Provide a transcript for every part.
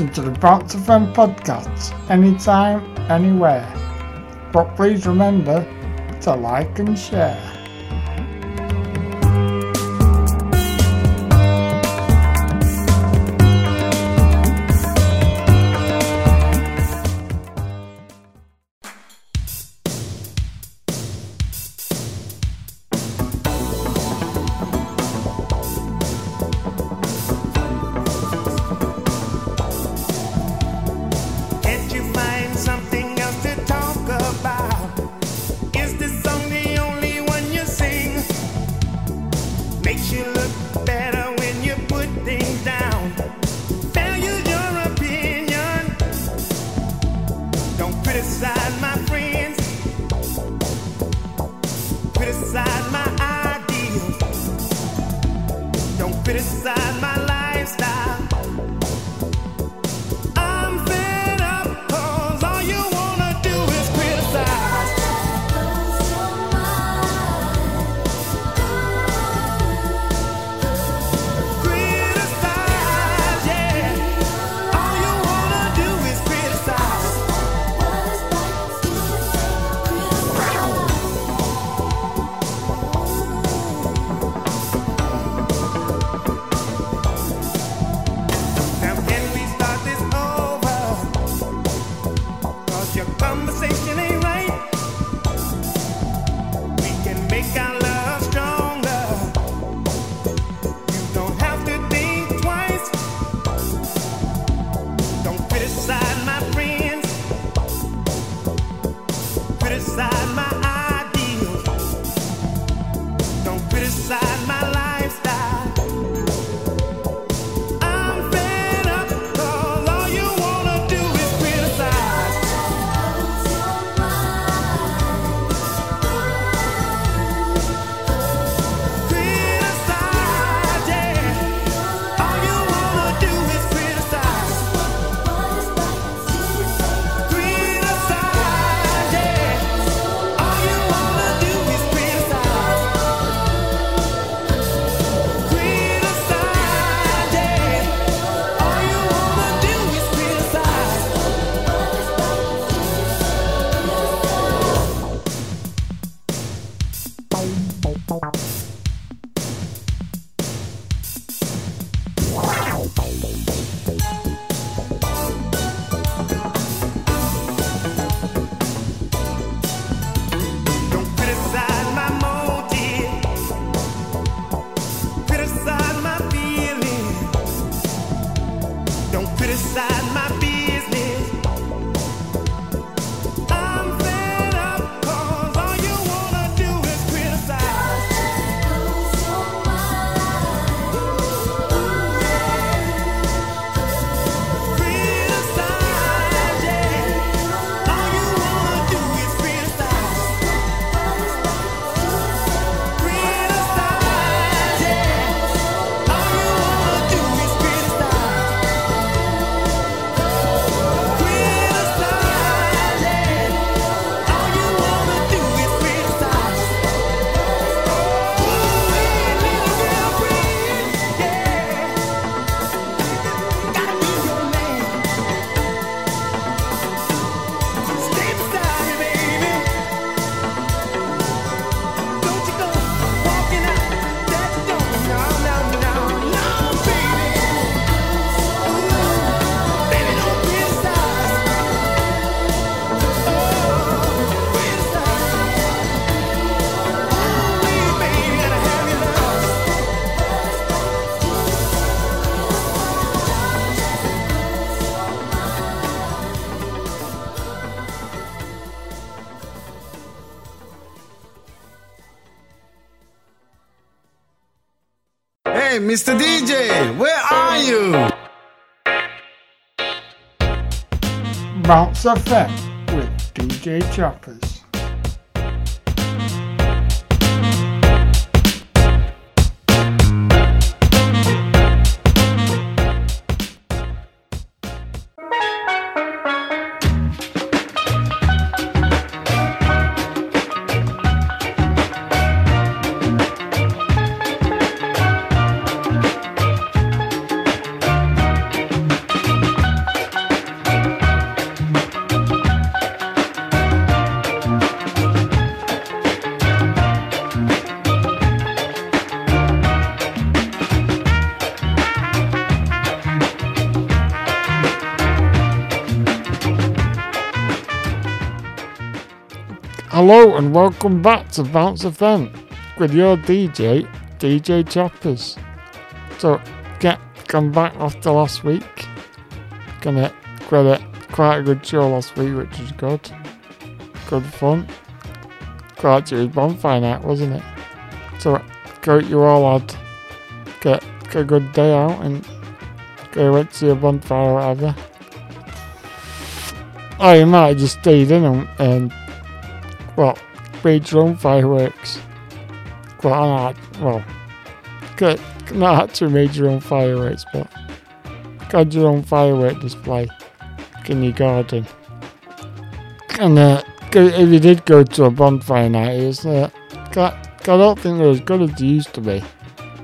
listen to the Box Fan podcast anytime, anywhere. But please remember to like and share. Mr. DJ, where are you? Bounce FM with DJ Choppers. And welcome back to Bounce FM with your DJ, DJ Choppers. So, get come back after last week. Gonna get quite a good show last week, which was good. Good fun. It was bonfire night, wasn't it? So, go you all had get, a good day out and go went to a bonfire or whatever. Oh, you might have just stayed in and, and well, made your own fireworks. Well, not, well, get, not actually made your own fireworks, but got your own firework display in your garden. And uh, if you did go to a bonfire night, it's uh, got, I don't think they're as good as they used to be.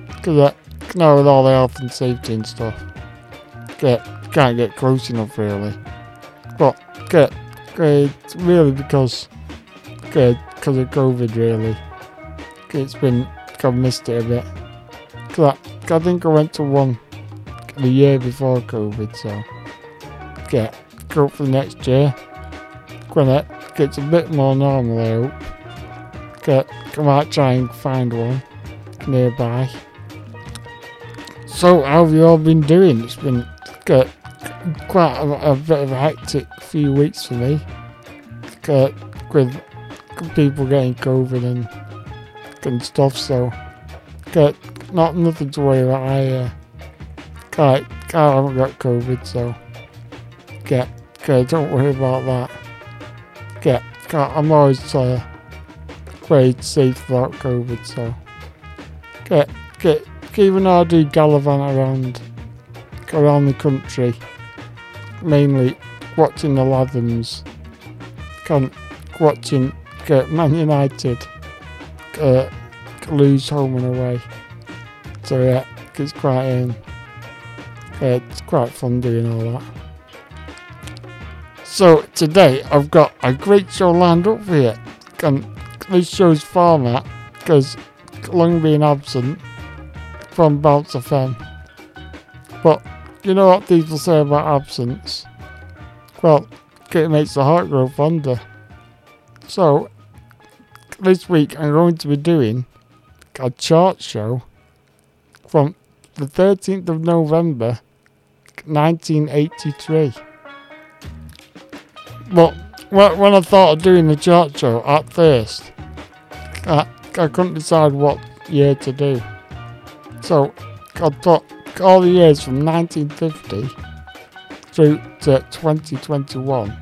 Because, uh, now with all the health and safety and stuff, get, can't get close enough really. But, get, it's really because good because of COVID, really. It's been, I've missed it a bit. Cause I, I think I went to one the year before COVID, so yeah, go for next year. When it gets a bit more normal, I hope. Get, I might try and find one nearby. So, how have you all been doing? It's been good, quite a, a bit of a hectic few weeks for me. Good, with people getting COVID and, and stuff, so get not nothing to worry about. I uh, can't, I haven't got COVID, so get, get don't worry about that. Get, I'm always uh, very safe about COVID, so get, get, even though I do gallivant around, around the country, mainly watching the Lathams, can watching uh, Man United uh, lose home and away. So yeah, it's quite um, yeah, it's quite fun doing all that. So today I've got a great show lined up for you. And this show's format, because long been absent from Bounce FM. But you know what people say about absence? Well, it makes the heart grow fonder. So, this week I'm going to be doing a chart show from the 13th of November 1983. But when I thought of doing the chart show at first, I, I couldn't decide what year to do. So I thought all the years from 1950 through to 2021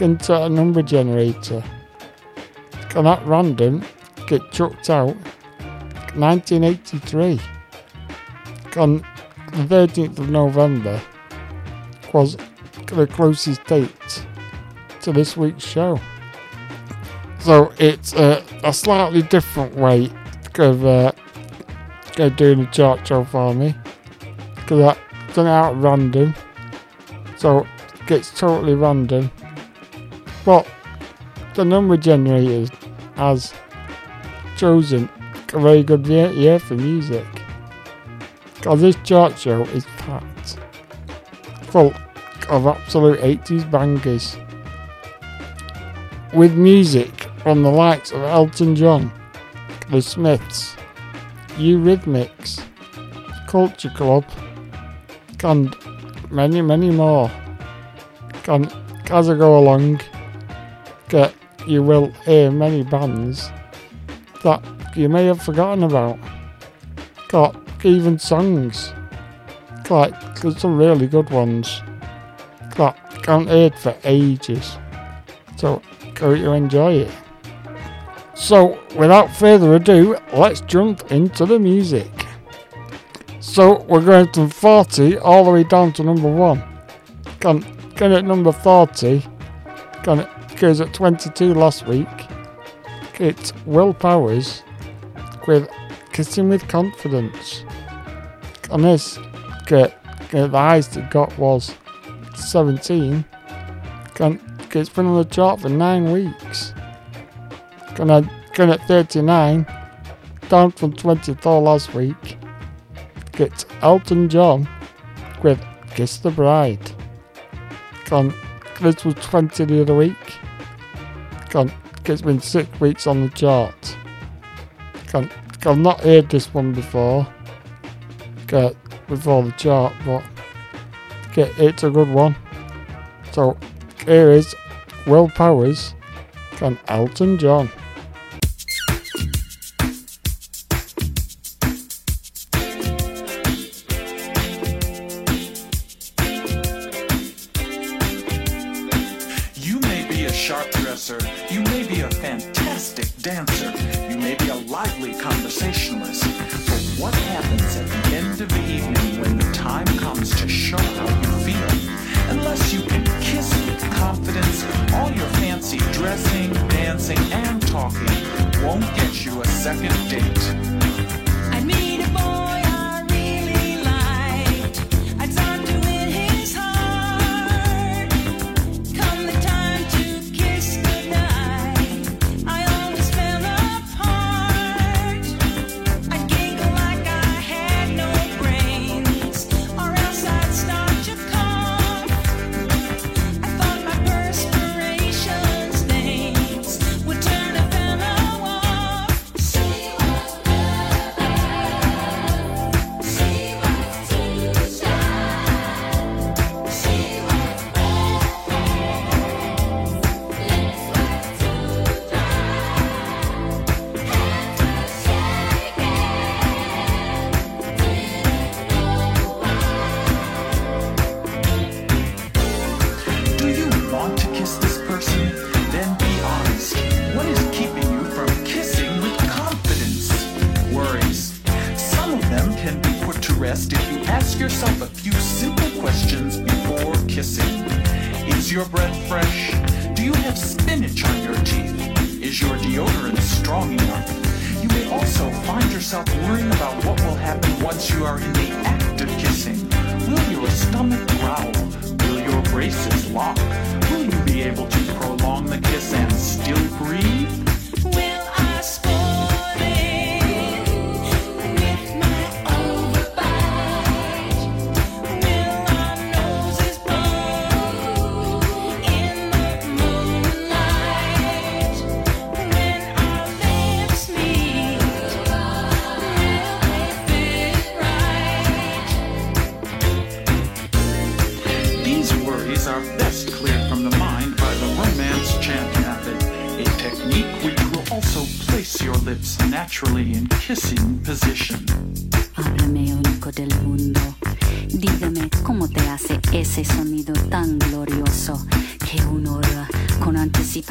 into a number generator. And at random, get chucked out 1983. On the 13th of November was the closest date to this week's show. So it's a slightly different way of uh, doing a chart show for me. Because I've done it out random. So it gets totally random. But the number generator has chosen a very good year, for music. Because this chart show is packed full of absolute 80s bangers. With music from the likes of Elton John, The Smiths, Eurythmics, Culture Club, and many, many more. And as I go along, get you will hear many bands that you may have forgotten about. Got even songs. Like, there's some really good ones that can't heard for ages. So, go to enjoy it. So, without further ado, let's jump into the music. So, we're going from 40 all the way down to number 1. Can, get at number 40, can Broncos at 22 last week. It's Will Powers with Kissing with Confidence. And this, the highest it got was 17. It's been on the chart for nine weeks. Gonna, got at 39, down from 24 last week. It's Elton John with Kiss the Bride. Gone, this was 20 the other week. It's been six weeks on the chart. I've not heard this one before. Get before the chart, but get it's a good one. So here is Will Powers and Elton John.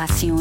espacio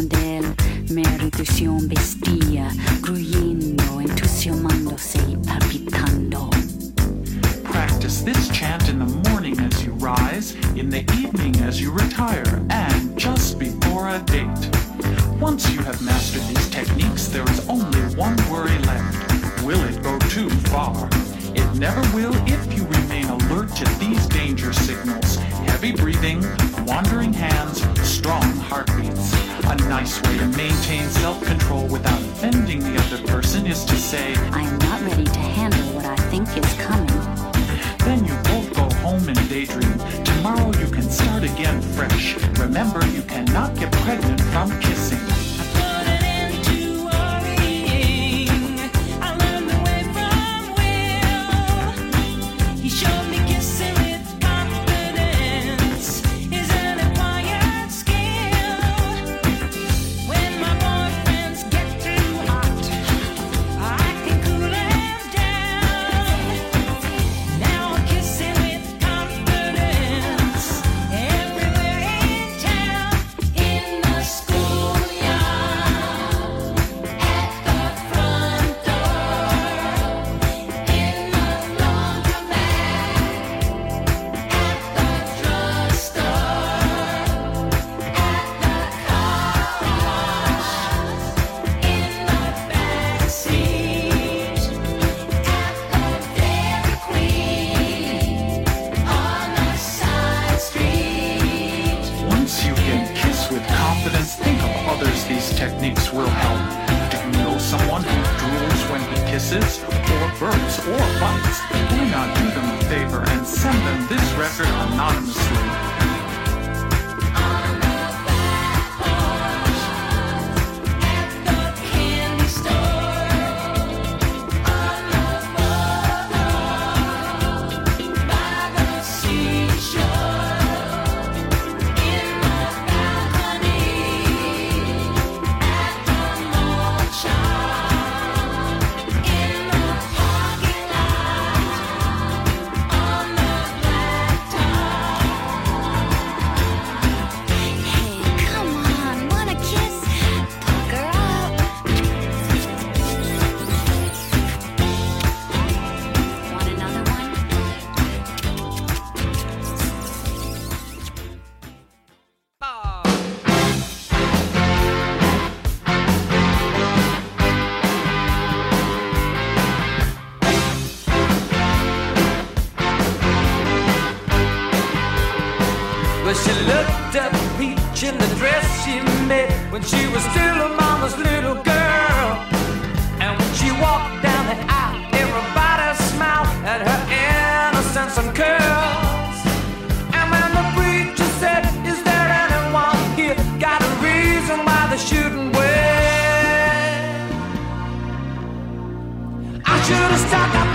stuck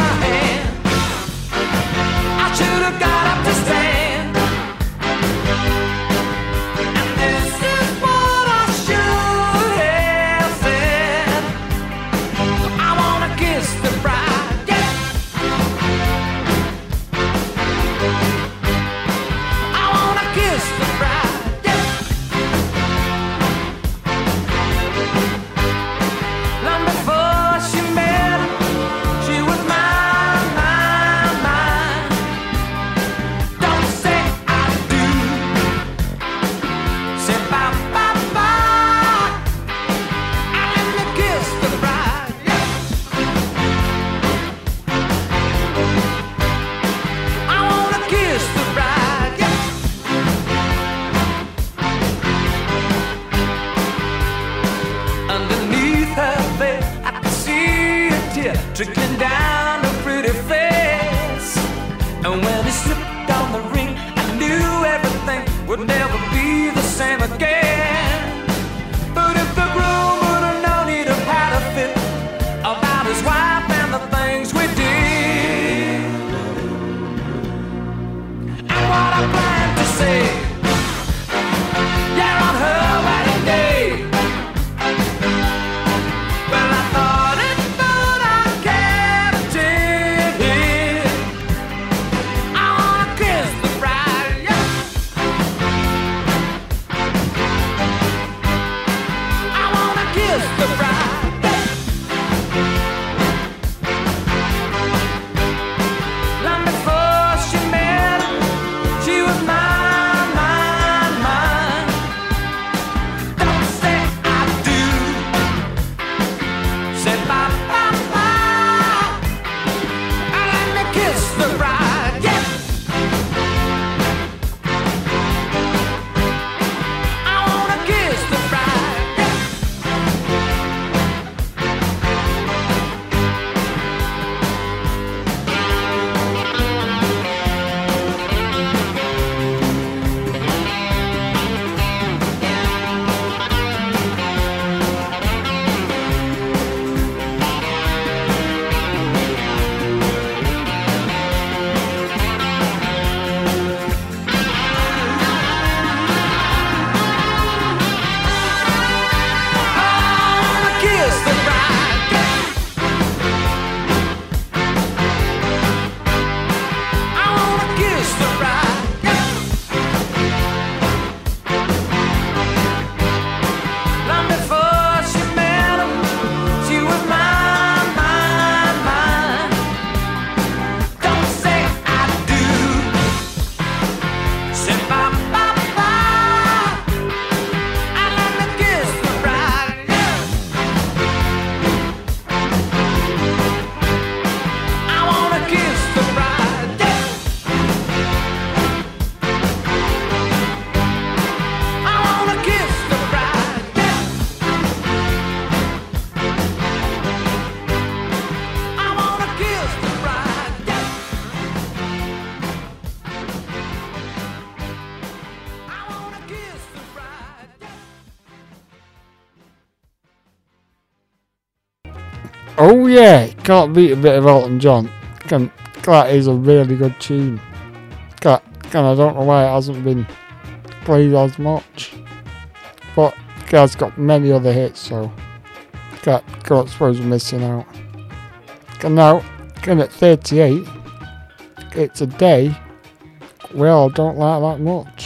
yeah, can't beat a bit of Elton John. Can, that is a really good tune. Can, can, I don't know why it hasn't been played as much. But has got many other hits, so can't, can't suppose we're missing out. And now, can at 38, it's a day, well, I don't like that much.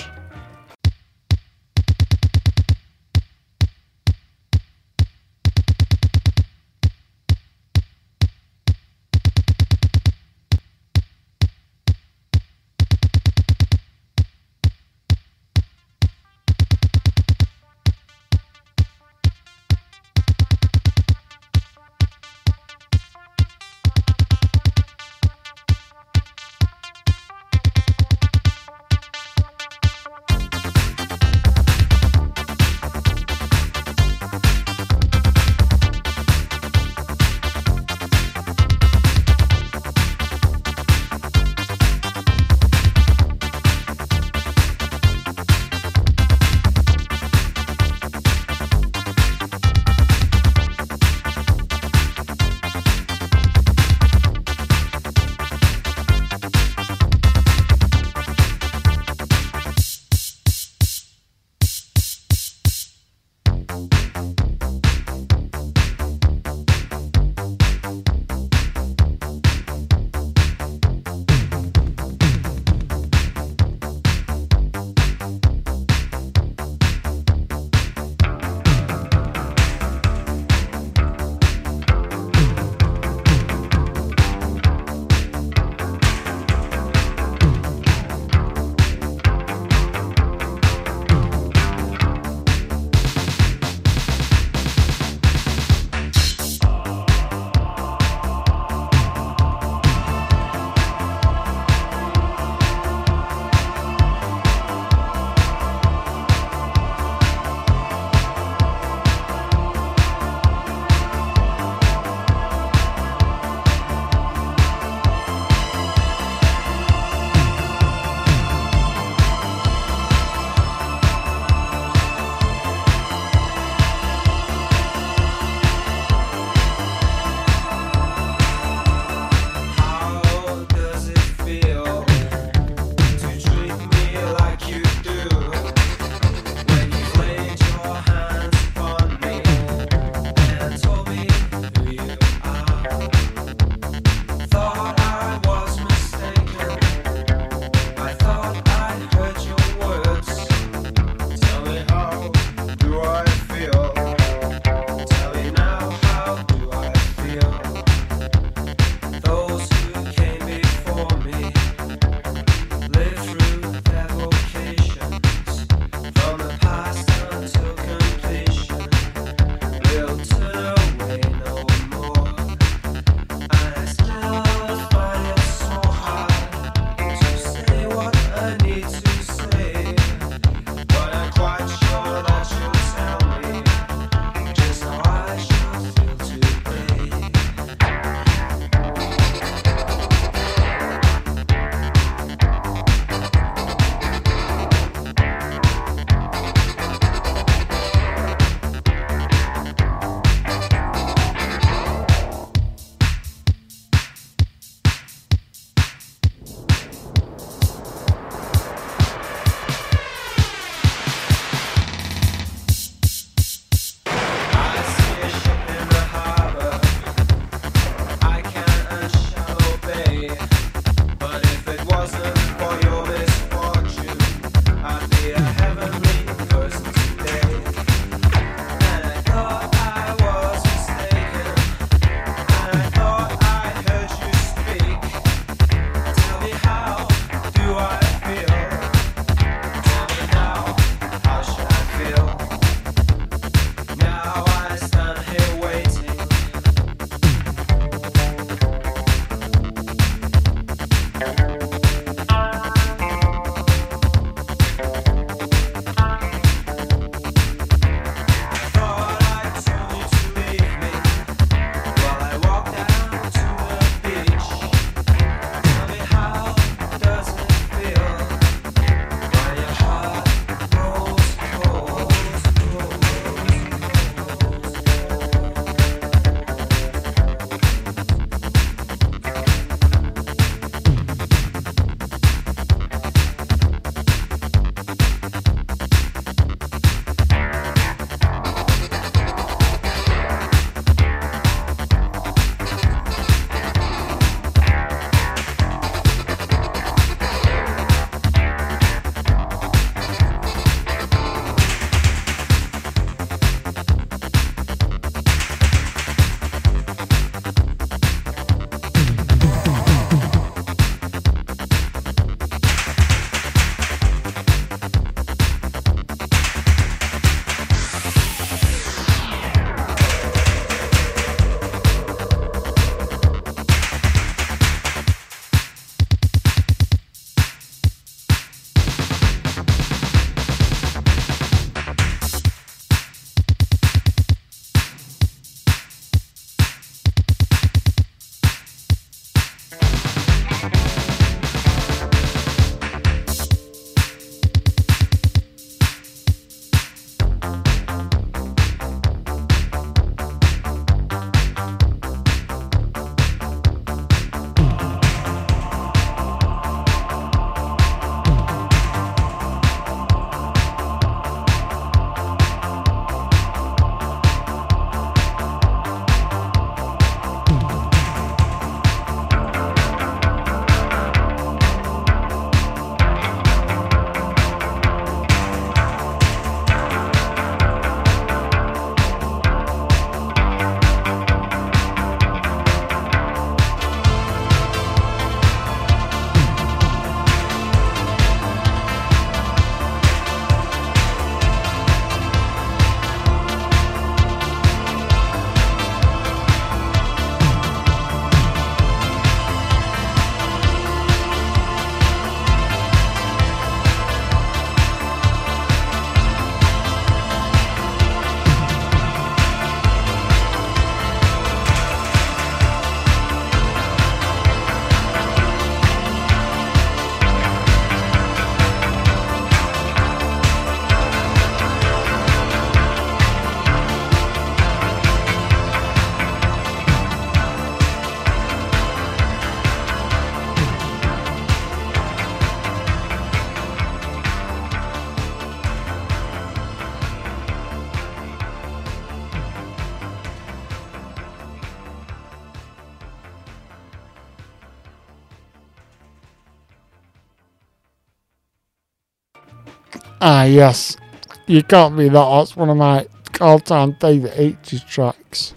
Ah, yes. You can't be that. That's one of my all-time favorite 80s tracks.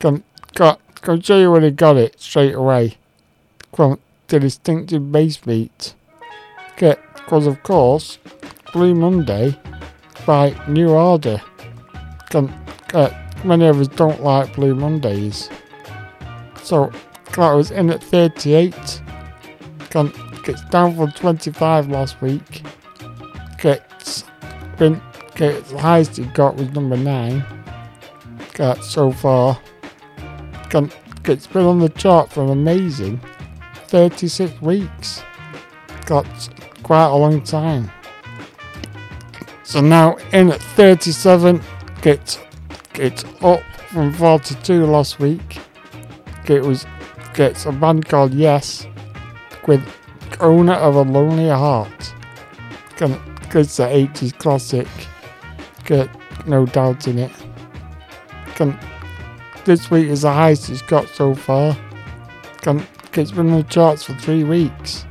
Can, can, can show you where they got it straight away. From the distinctive bass beat. Because of course, Blue Monday by New Order. Can, uh, many of us don't like Blue Mondays. So, that was in at 38. Can, gets down from 25 last week. Gets been gets the highest it got was number 9. Got so far. Can, gets been on the chart for amazing 36 weeks. Got quite a long time. So now in at 37, gets gets up from 42 last week. It was gets a band called Yes with Owner of a Lonely Heart. Can gets the 80s classic. Get no doubt in it. Can this week is the highest it's got so far. Can it's been on the charts for three weeks.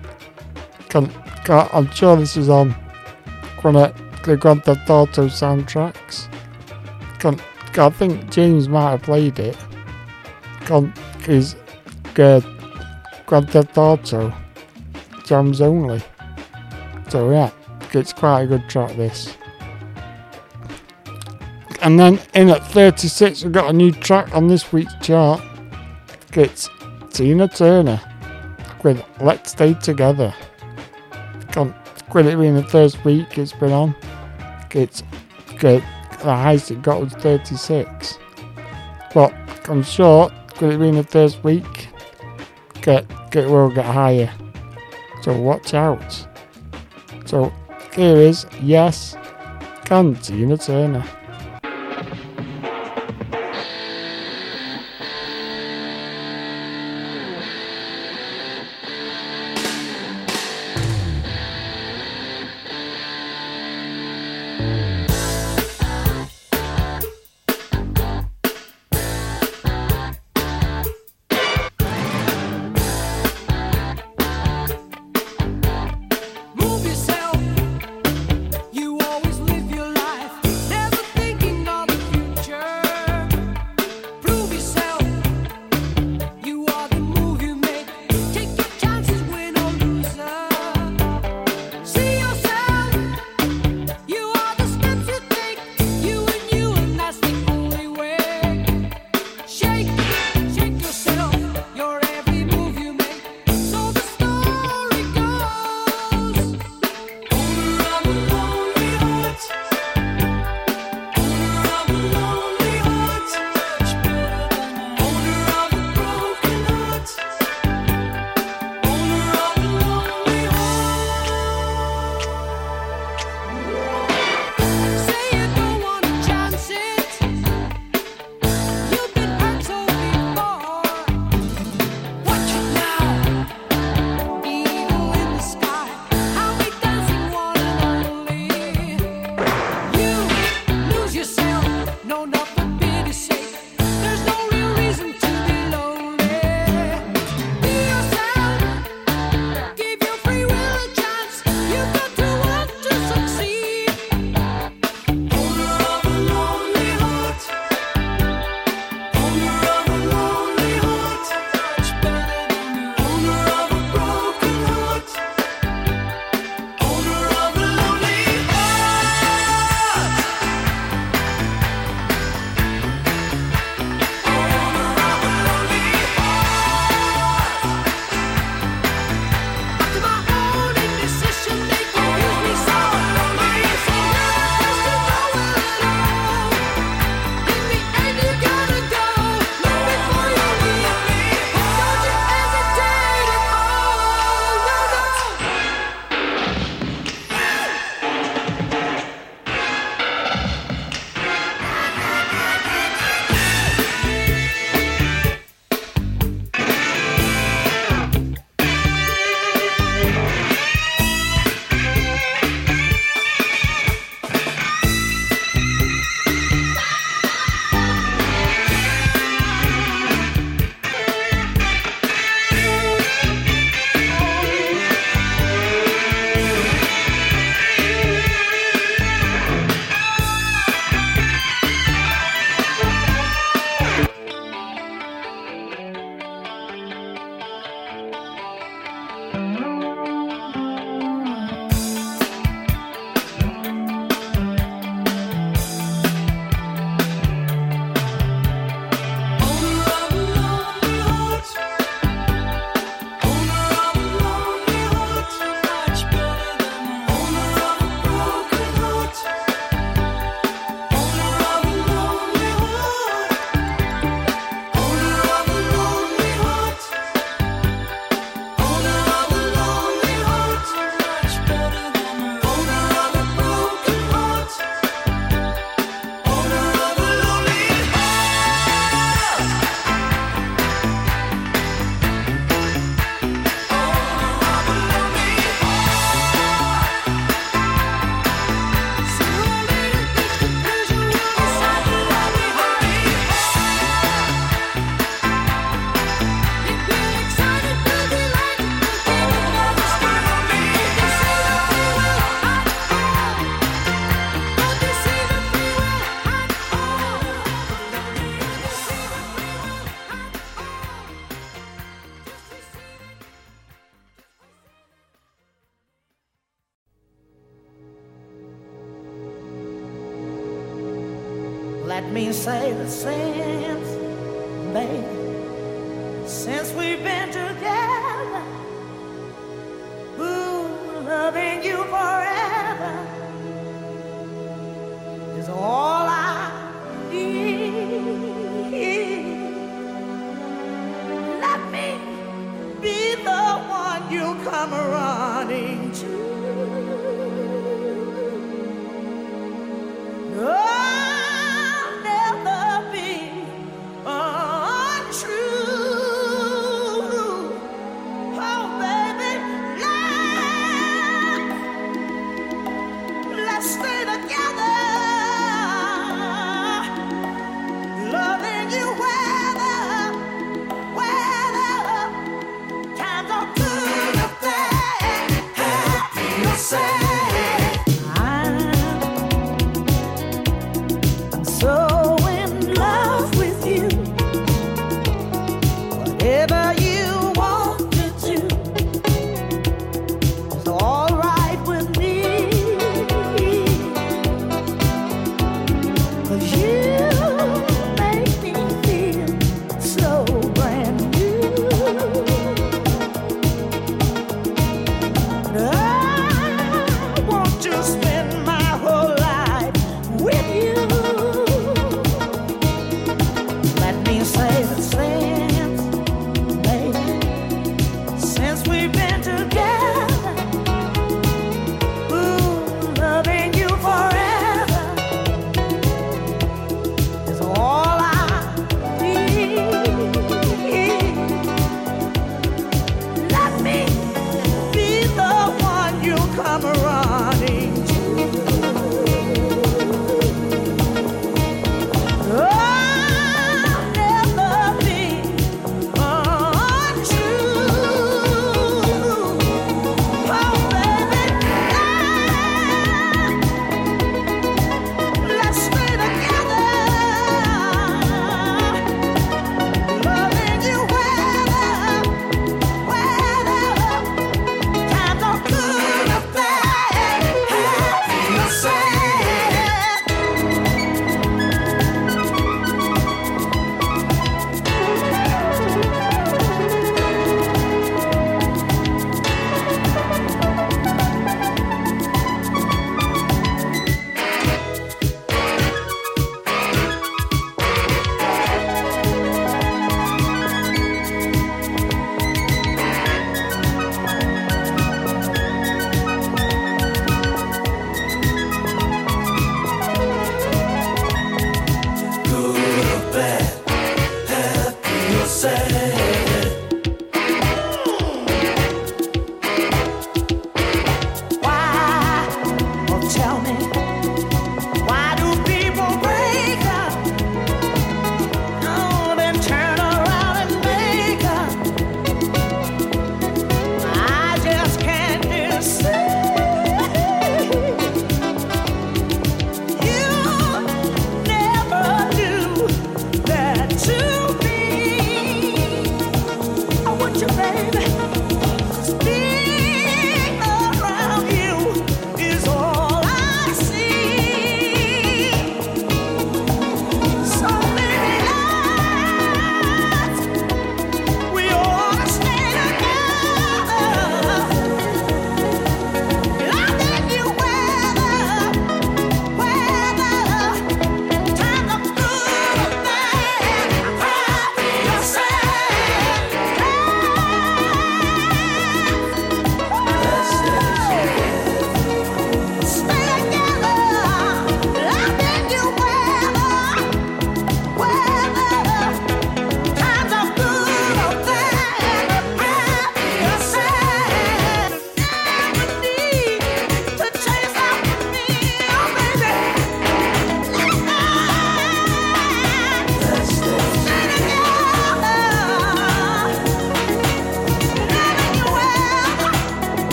Can, can I'm sure this is on one of the Grand Theft Auto soundtracks. Can, I think James might have played it. Can is good uh, Grand Theft Auto jams only. So yeah, it's quite a good track this. And then in at 36 we've got a new track on this week's chart. It's Tina Turner with Let's Stay Together. Can't quit it being the first week it's been on. It's good. The highest it got was 36. But I'm sure, could it being the first week, get get will get higher. So watch out. So here is Yes, Can Tina Turner.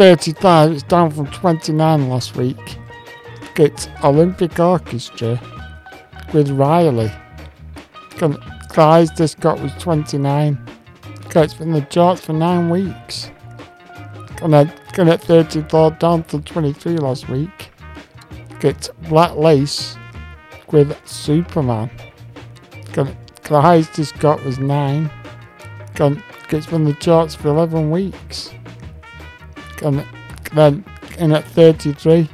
35, it's down from 29 last week. It's Olympic Orchestra with Reilly. The highest this got was 29. Okay, It's been the charts for nine weeks. And then got at 34 down to 23 last week. It's Black Lace with Superman. The highest this got was 9. Got, it's been the charts for 11 weeks. Then in at 33,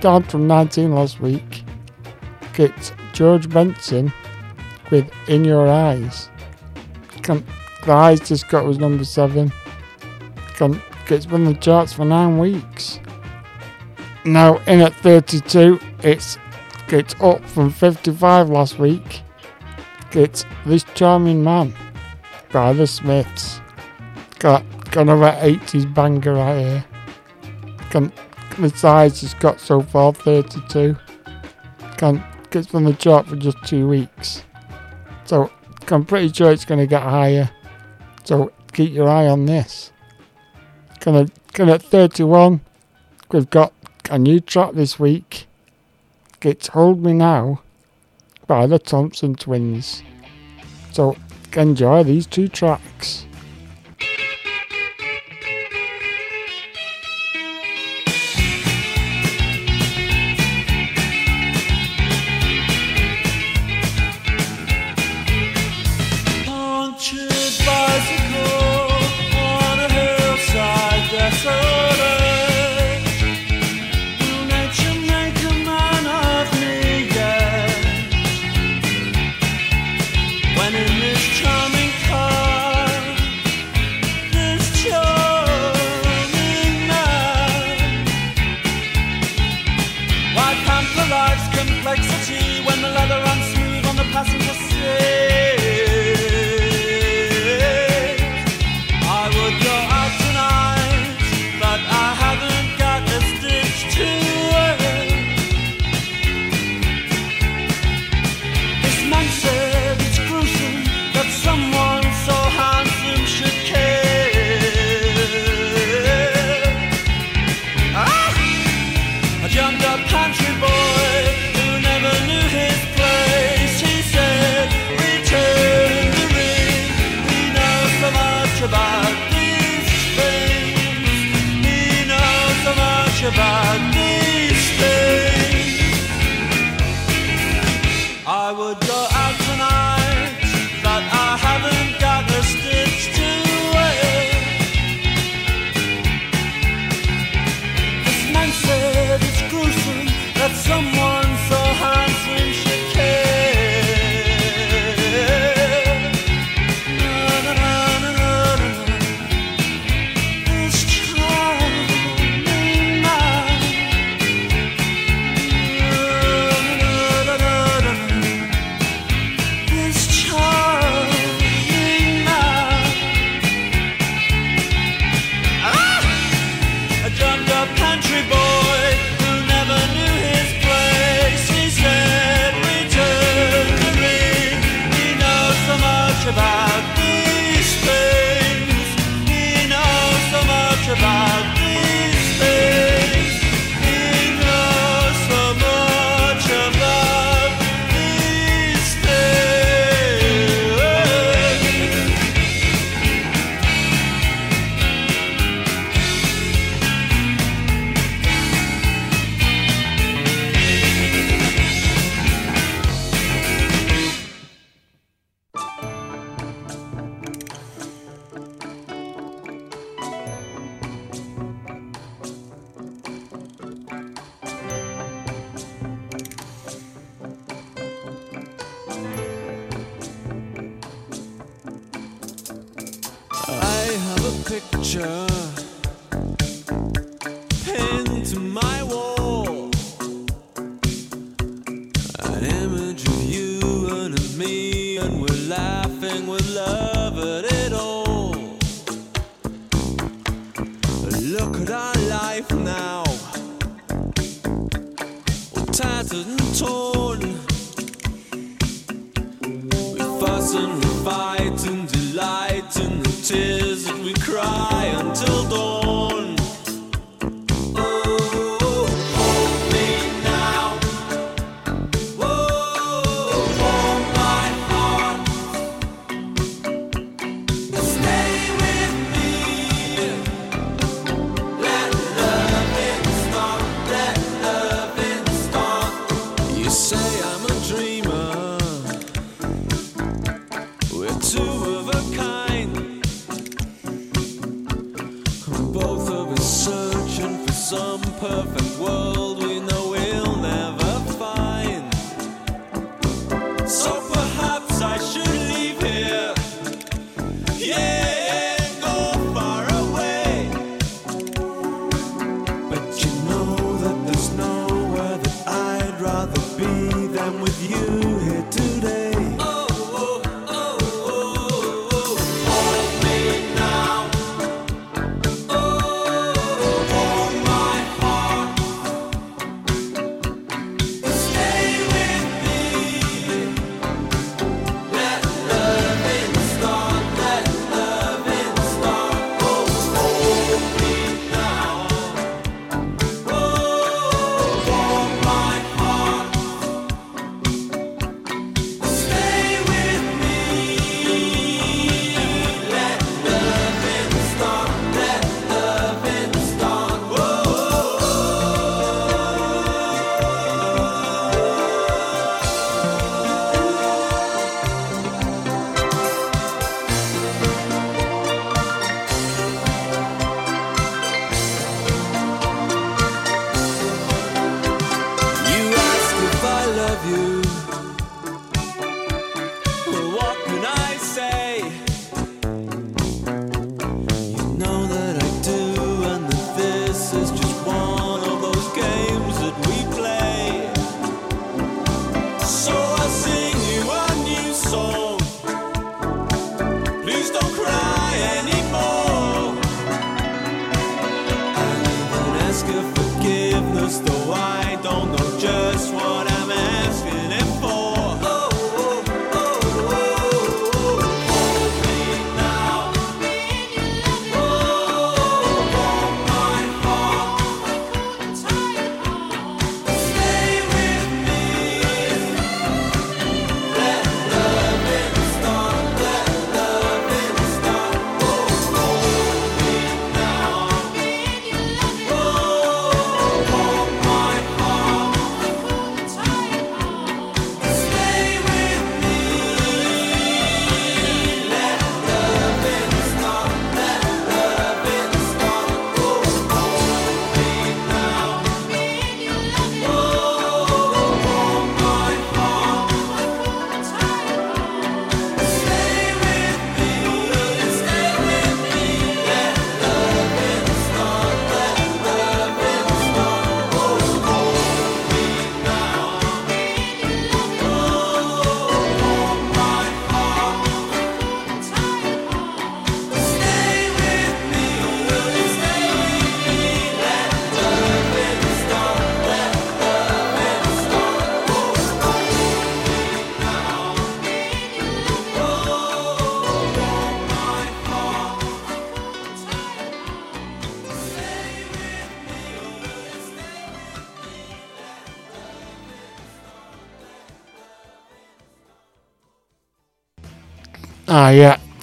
down from 19 last week. It's George Benson with In Your Eyes. Can, the highest just got was number 7. Can, it's been the charts for 9 weeks. Now in at 32, it's it's up from 55 last week. It's This Charming Man by the Smiths. Got, got another 80s banger right here. Can, the size has got so far 32. Can, it's been the chart for just two weeks. So I'm pretty sure it's going to get higher. So keep your eye on this. Can can at 31, we've got a new track this week. It's Hold Me Now by the Thompson Twins. So enjoy these two tracks.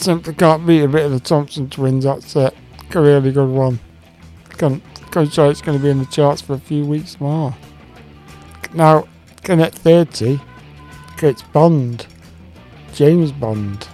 simply can't beat a bit of the Thompson twins. That's. A really good one. Can, can show it's going to be in the charts for a few weeks more. Now, Connect 30, it's Bond. James Bond.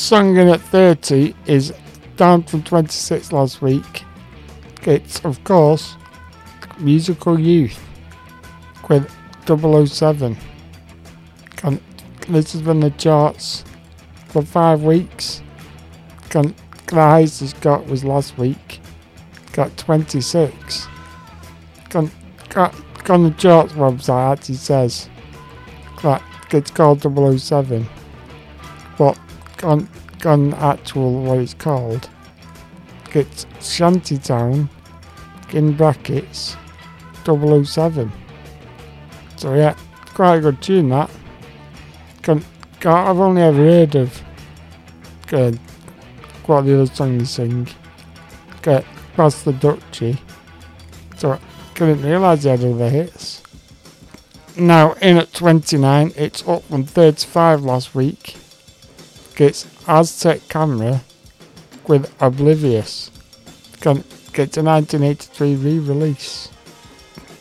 Song in at 30 is down from 26 last week. It's, of course, Musical Youth with 007. Can, this has been the charts for five weeks. Can, the highest it's got was last week. Got 26. Can, got, on the charts website actually says that it's called 007. But on, actual what it's called, it's Shantytown in brackets 007. So yeah, quite a good tune that. Can, I've only ever heard of uh, what the other song you sing. Get pass the Dutchie. So I couldn't realise they had other hits. Now in at 29, it's up from 35 last week. It's Aztec Camera with Oblivious. Can get a 1983 re-release.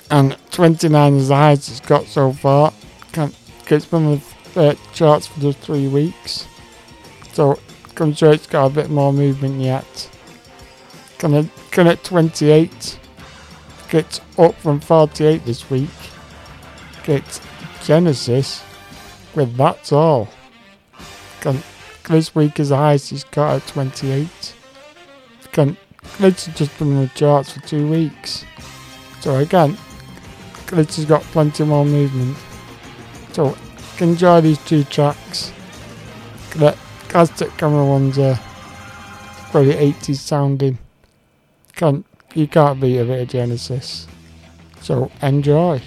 And 29 is the highest it's got so far. Can it's been on the uh, charts for just three weeks. So I'm sure it's got a bit more movement yet. Can it can at 28 gets up from 48 this week. Gets Genesis with That's All. Can, this week is the highest he's got at 28. Can, Glitch has just been on the charts for two weeks. So again, Glitch has got plenty more movement. So enjoy these two tracks. The Aztec Camera ones are very 80s sounding. Can't, you can't beat a bit of Genesis. So enjoy.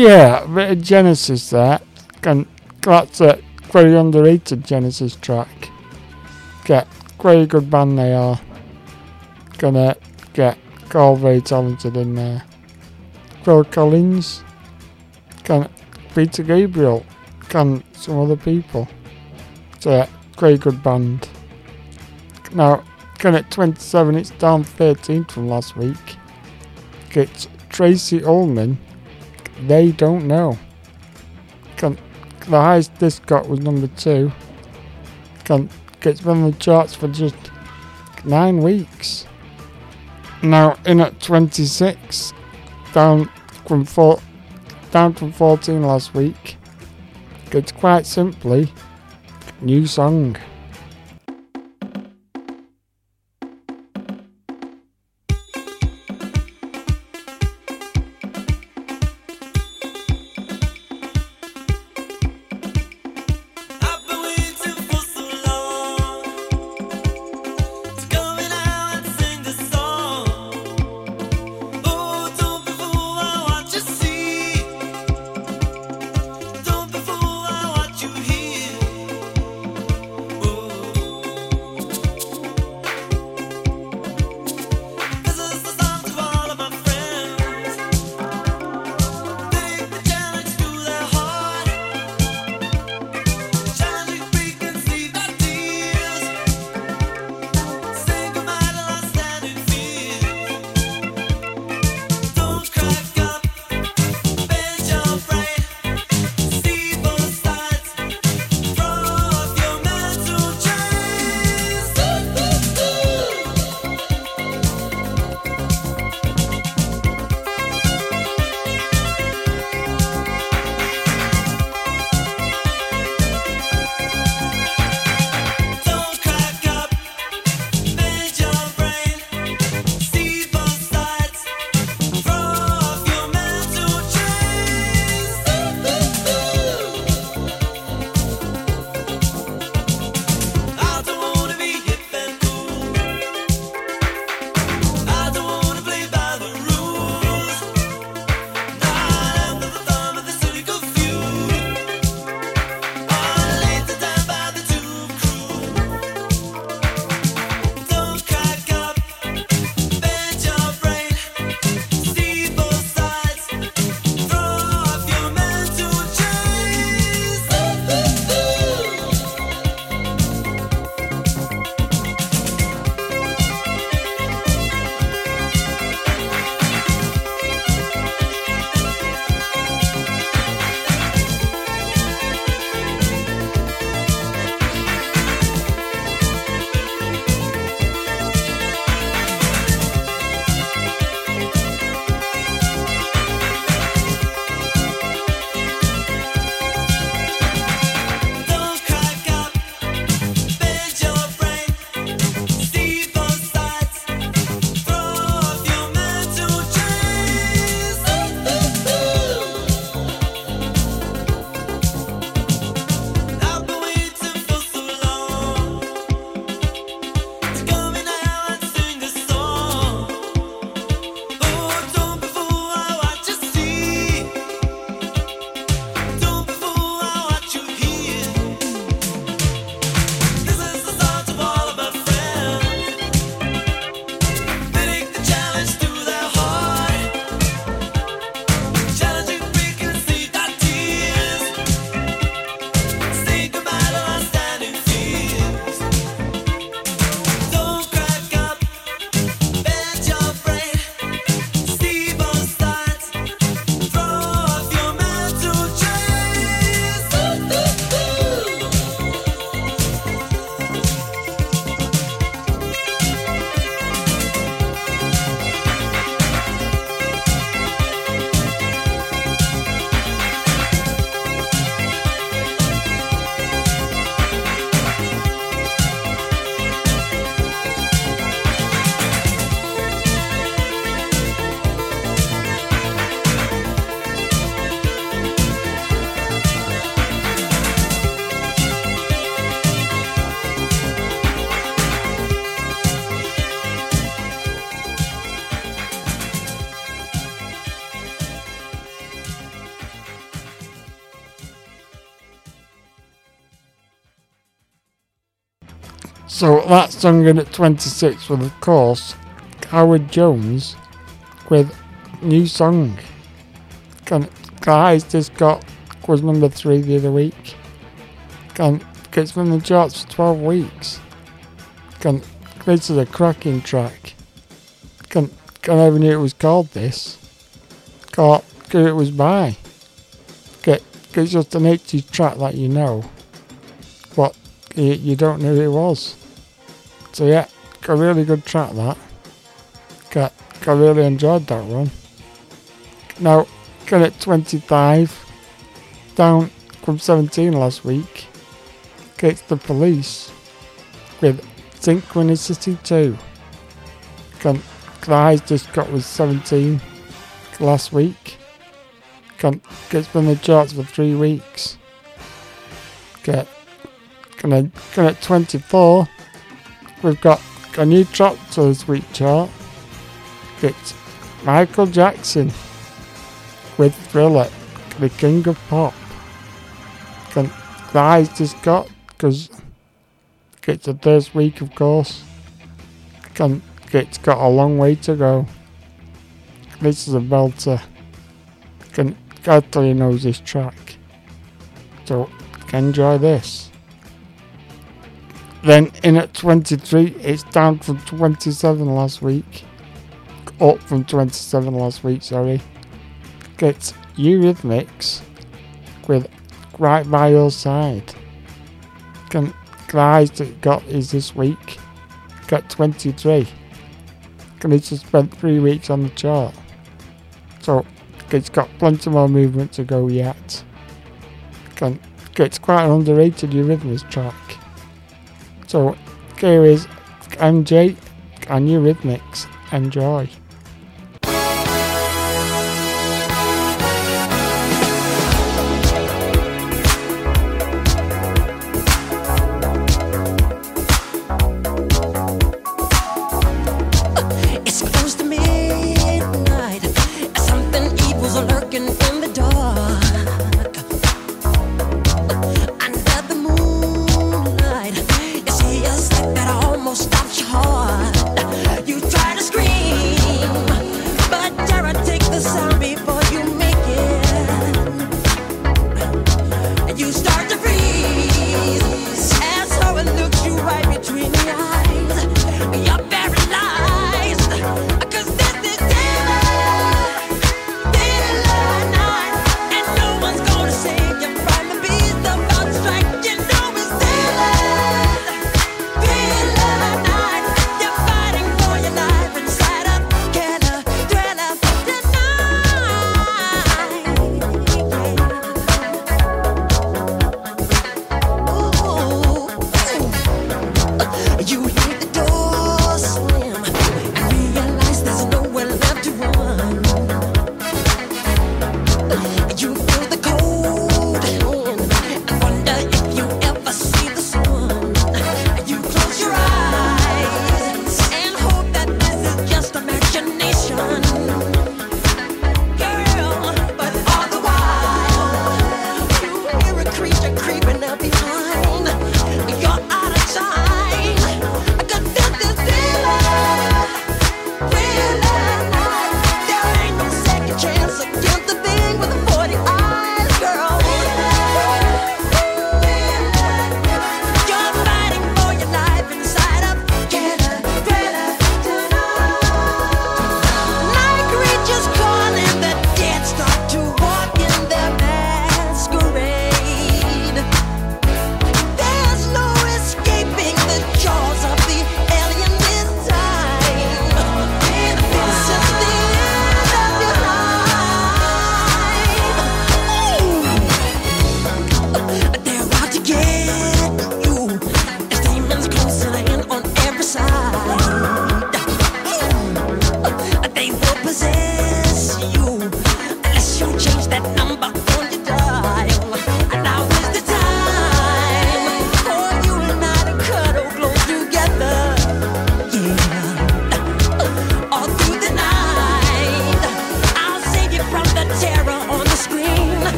yeah, bit of Genesis there. And that's a very underrated Genesis track. Get very good band they are. Gonna get all very talented in there. Phil Collins, can Peter Gabriel, can some other people. So yeah, very good band. Now, can at 27, it's down 13 from last week. Gets Tracey Ullman they don't know. The highest this got was number two. Can't, it's been on the charts for just nine weeks. Now in at 26, down from four, down from 14 last week. It's quite simply new song. So that song in at 26 was, of course, Howard Jones with New Song. Can, guys, this got was number three the other week. Can, it's been in the charts for 12 weeks. Can, this is a cracking track. Can, can I even knew it was called this. Got because it was by. It, it's just an 80s track that you know, but you, you don't know who it was. So yeah, a really good track that. Got, I really enjoyed that one. Now, got it 25, down from 17 last week. Gets the police with Synchronicity 2. Can, the highest just got was 17 last week. Can, it's been the charts for three weeks. Get, gonna can it 24 We've got a new drop to this week chart. It's Michael Jackson with Thriller, the King of Pop. The highest just got because it's the first week, of course. Can, it's got a long way to go. This is a belter. Can, everybody knows this track. So, enjoy this. Then in at 23, it's down from 27 last week. Up from 27 last week, sorry. Gets Eurythmics with Right by Your Side. Can, highest it got is this week. Got 23. And it's just spent three weeks on the chart. So it's got plenty more movement to go yet. Can, it's quite an underrated Eurythmics track. So here is MJ and Eurythmics. Enjoy.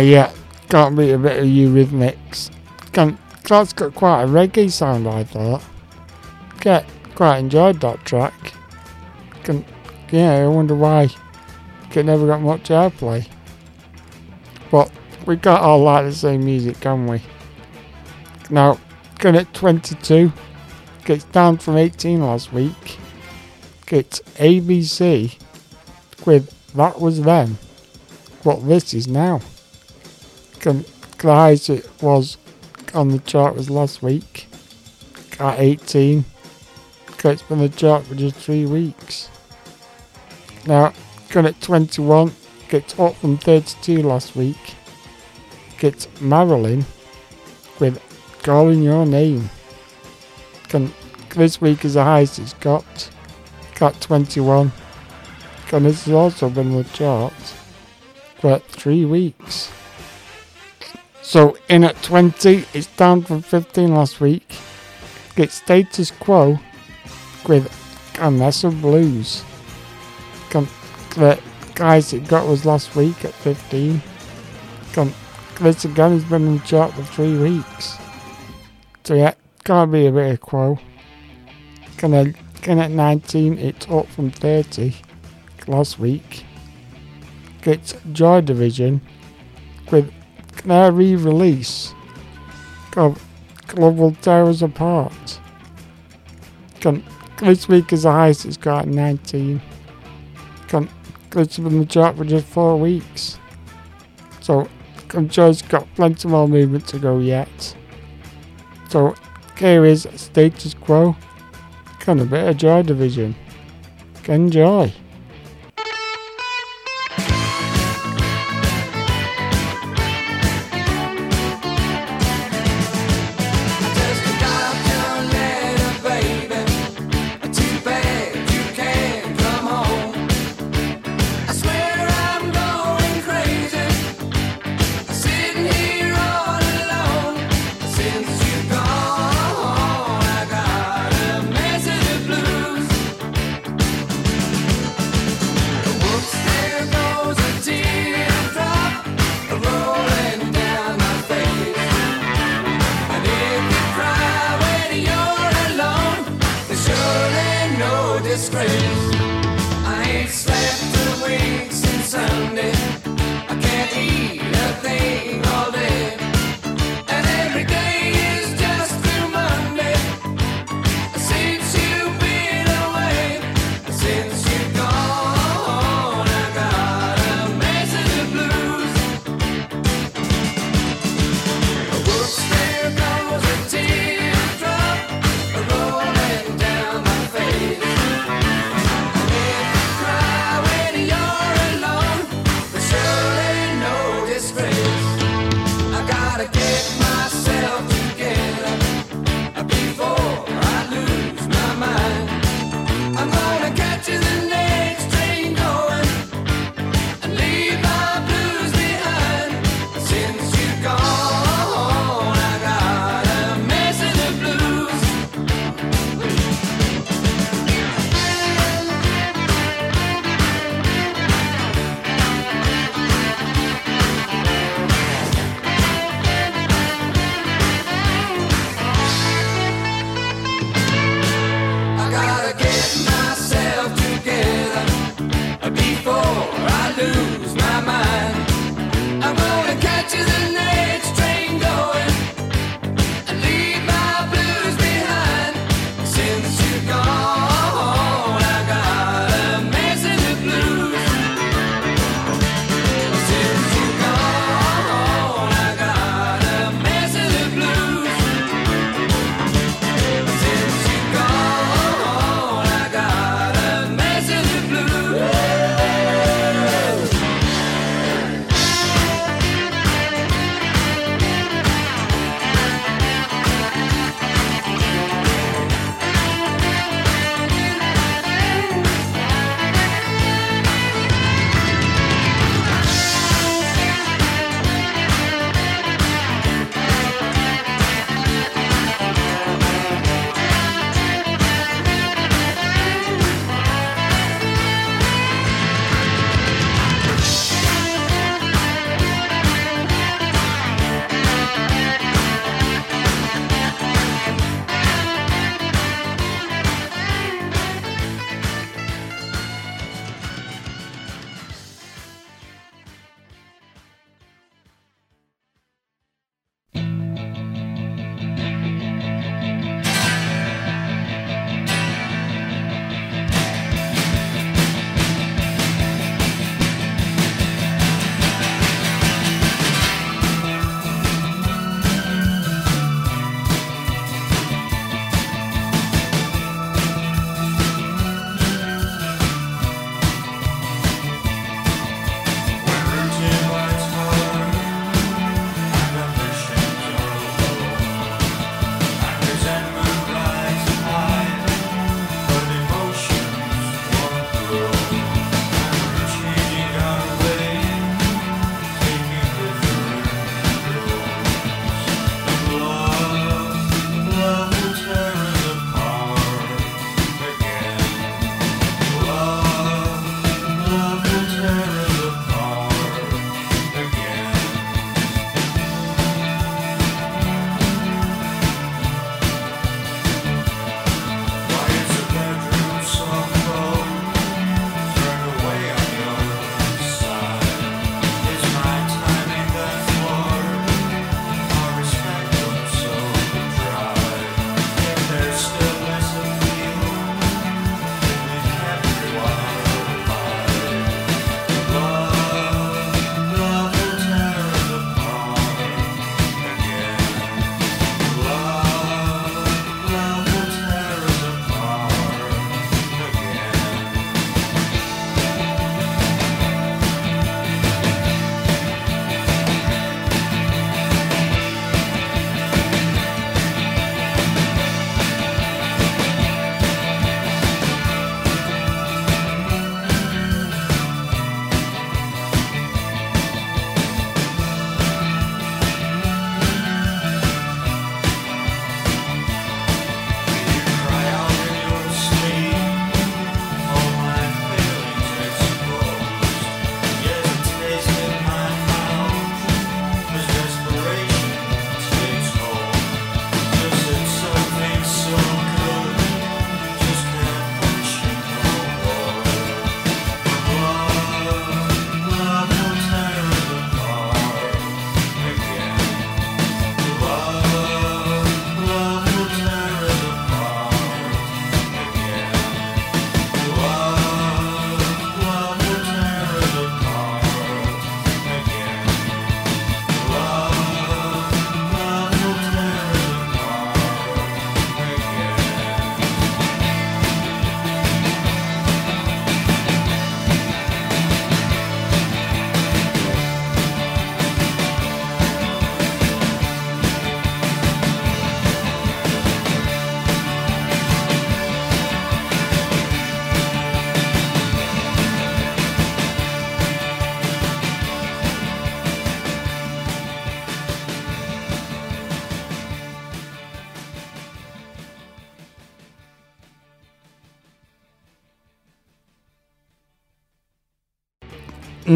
Yeah. Can't beat a bit of Eurythmics. Can, that's got quite a reggae sound, I thought. Get quite enjoyed that track. Can, yeah, I wonder why it never got much airplay. But we got all like the same music, can we? Now, going at 22. Gets down from 18 last week. Gets ABC with That Was Then. What this is now. Can, the highest it was on the chart was last week. At 18. It's been the chart for just three weeks. Now, going at 21. Gets up from 32 last week. Gets Marilyn with Calling Your Name. Can, this week is the highest it's got. Got 21. And this has also been on the chart for three weeks. So in at 20, it's down from 15 last week. Gets status quo with A Mess of Blues. Come, the guys it got was last week at 15. Come, this again has been in the chart for three weeks. So yeah, gotta be a bit of quo. Can I, can at 19, it's up from 30 last week. Gets Joy Division with their re-release of Love Will Tear Us Apart. Can, this week is the highest it's got 19. Can, it's been in the chart for just four weeks. So I'm sure it's got plenty more movement to go yet. So here is status quo. Kind of bit of Joy Division. Enjoy.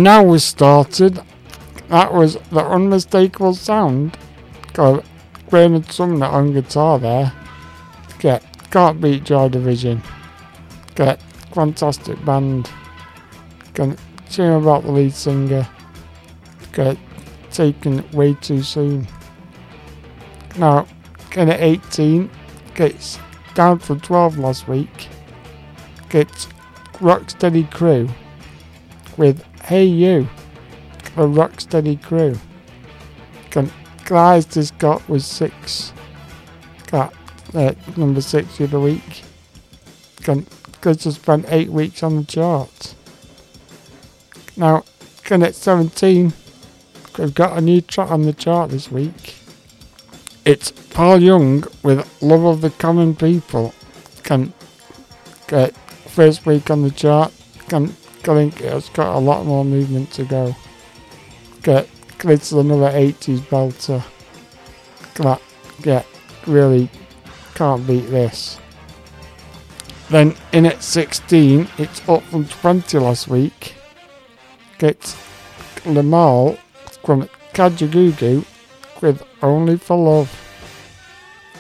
Now we started. That was the unmistakable sound. of Bernard Sumner on guitar there. Get can't beat Joy Division. Get fantastic band. Can shame about the lead singer. Get taken way too soon. Now, get at 18. Gets down from 12 last week. Gets Rocksteady Crew with Hey You, a Rocksteady Crew. Guys just got was six. Got uh, number six of the week. Because just spent eight weeks on the chart. Now, can at 17, we've got a new track on the chart this week. It's Paul Young with Love of the Common People. Can get first week on the chart. Can I think it's got a lot more movement to go. Get is another 80s belter. That yeah, really can't beat this. Then in at 16, it's up from 20 last week. Gets Limahl from Kajagoogoo with Only for Love.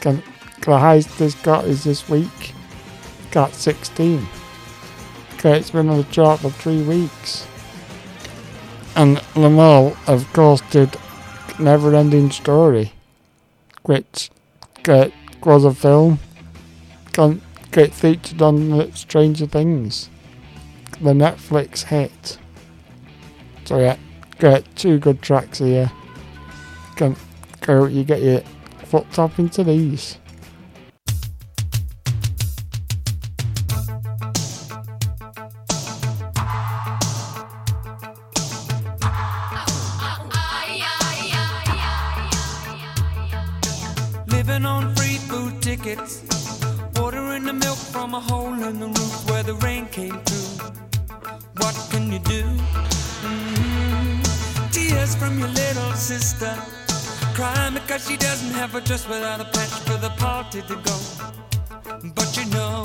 Can, the highest this got is this week. Got 16. Okay, it's been on the chart for three weeks. And Limahl, of course, did Never Ending Story, which uh, was a film. Get featured on Stranger Things, the Netflix hit. So yeah, get two good tracks here. Can go, you get your foot top into these. In the roof where the rain came through. What can you do? Mhm. Tears from your little sister. Crying because she doesn't have a dress without a patch for the party to go. But you know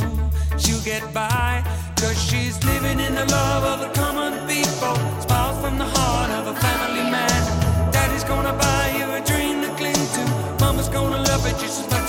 she'll get by. Cause she's living in the love of the common people. Smiles from the heart of a family man. Daddy's gonna buy you a dream to cling to. Mama's gonna love it just as much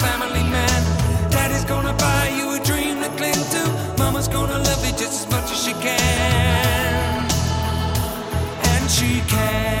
And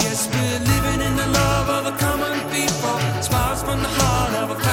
Yes, we're living in the love of the common people. From the heart of a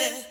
lonely.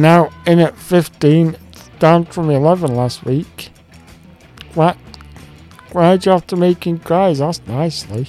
now in at 15, down from 11 last week. Glad, glad you're after making cries, that's nicely.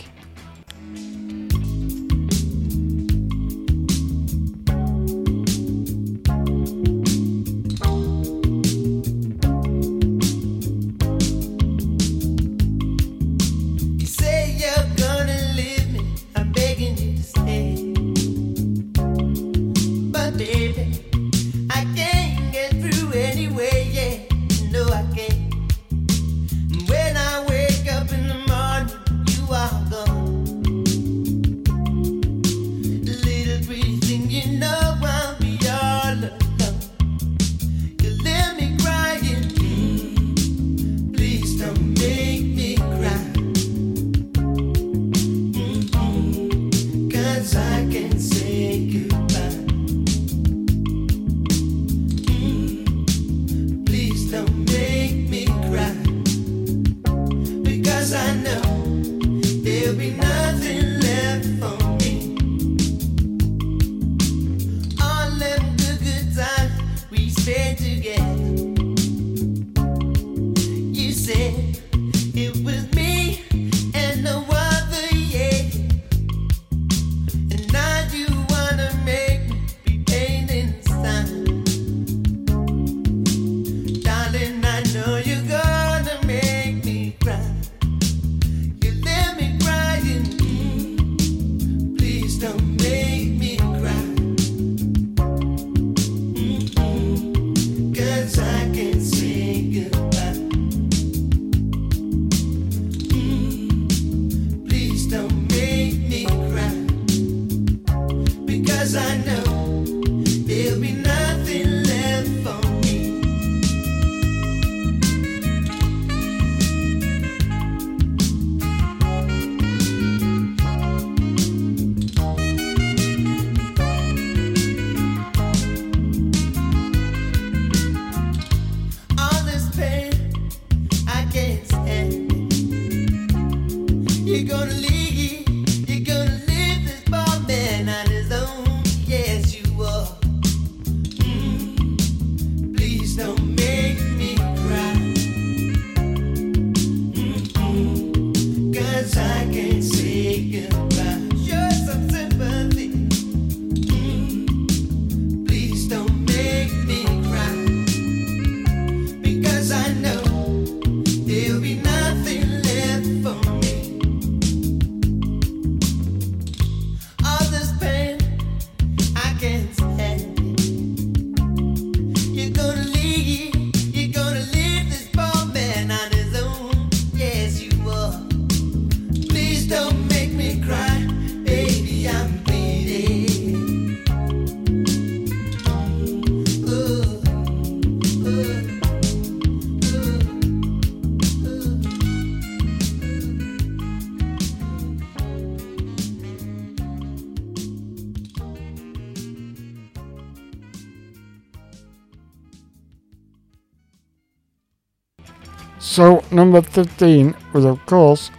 Number 15 was of course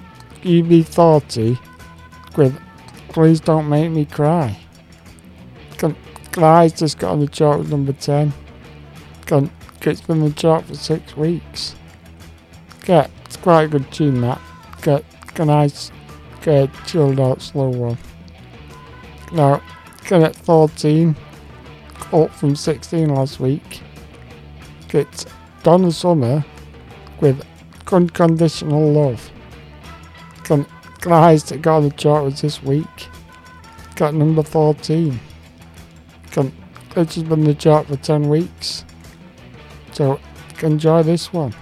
UB40 with Please Don't Make Me Cry. Con- Cry's just got on the chart with number 10. Con- it's been on the chart for six weeks. Yeah, it's quite a good tune that. Get a nice, good chilled out slow one. Now, get at 14, up from 16 last week. Get Donna Summer with Unconditional Love. Guys that got on the chart this week. Got number 14. Con- it's just been the chart for 10 weeks. So, enjoy this one.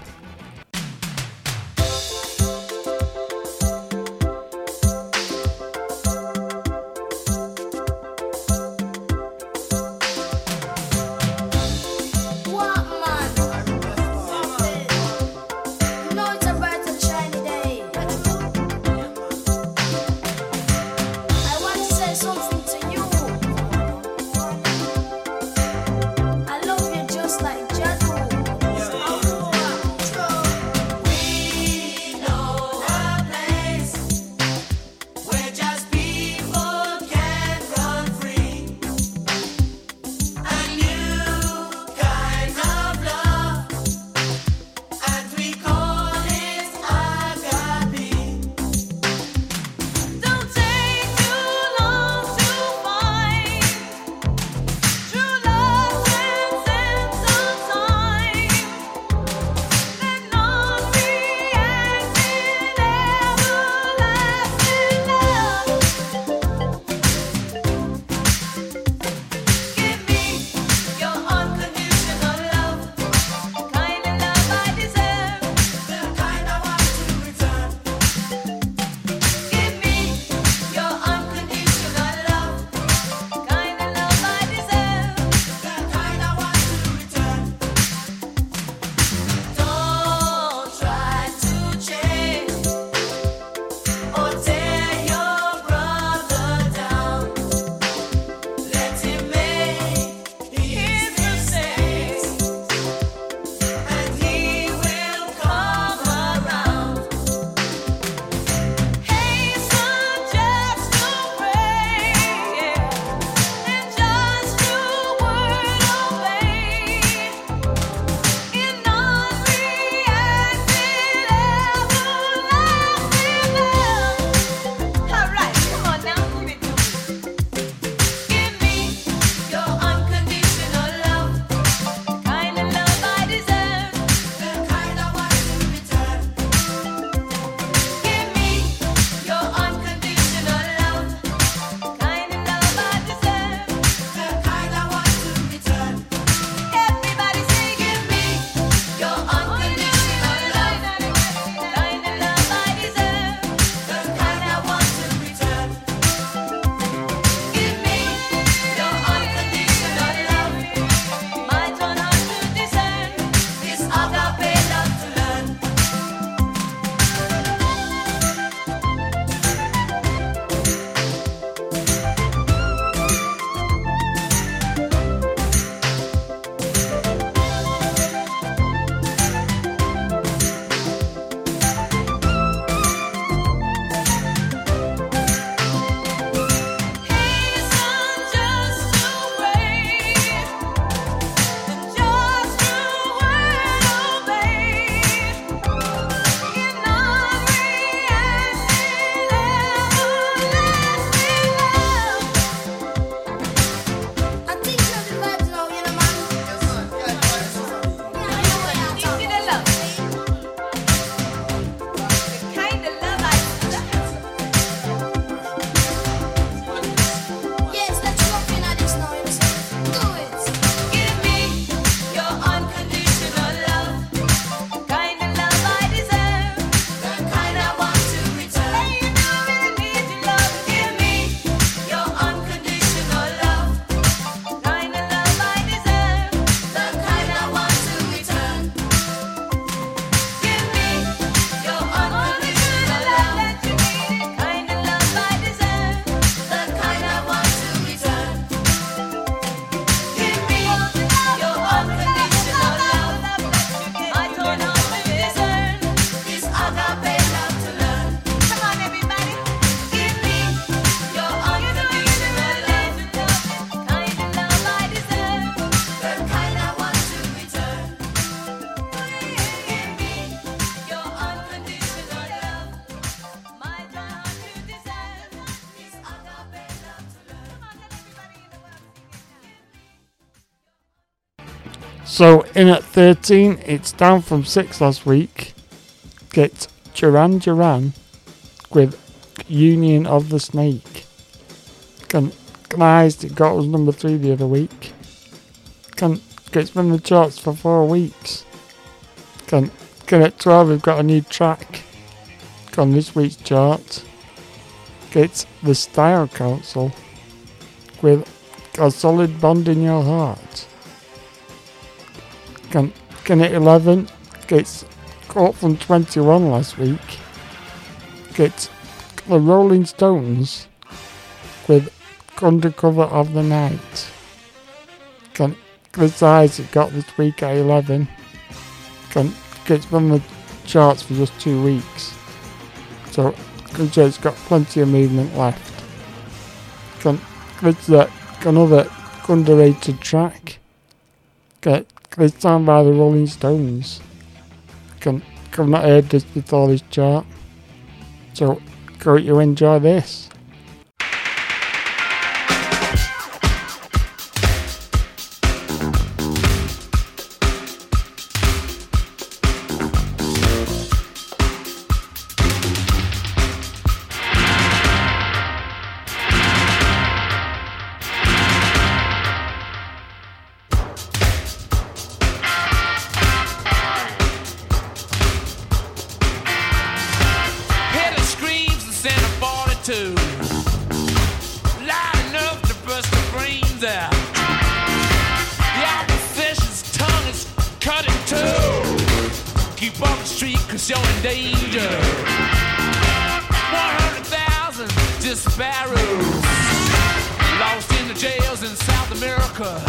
In at 13, it's down from 6 last week. Get Duran Duran with Union of the Snake. Recognized it got us number 3 the other week. Can, it's been the charts for 4 weeks. Can, can at 12 we've got a new track on this week's chart. It's the Style Council with a solid bond in your heart. Can, can it 11 gets caught from 21 last week. Gets the Rolling Stones with Undercover of the Night. Can besides it got this week at 11. Can gets from the charts for just two weeks. So it's got plenty of movement left. Can it's another underrated track. Get this time by the Rolling Stones. Can I've not heard this before this chart. So go you enjoy this. South America.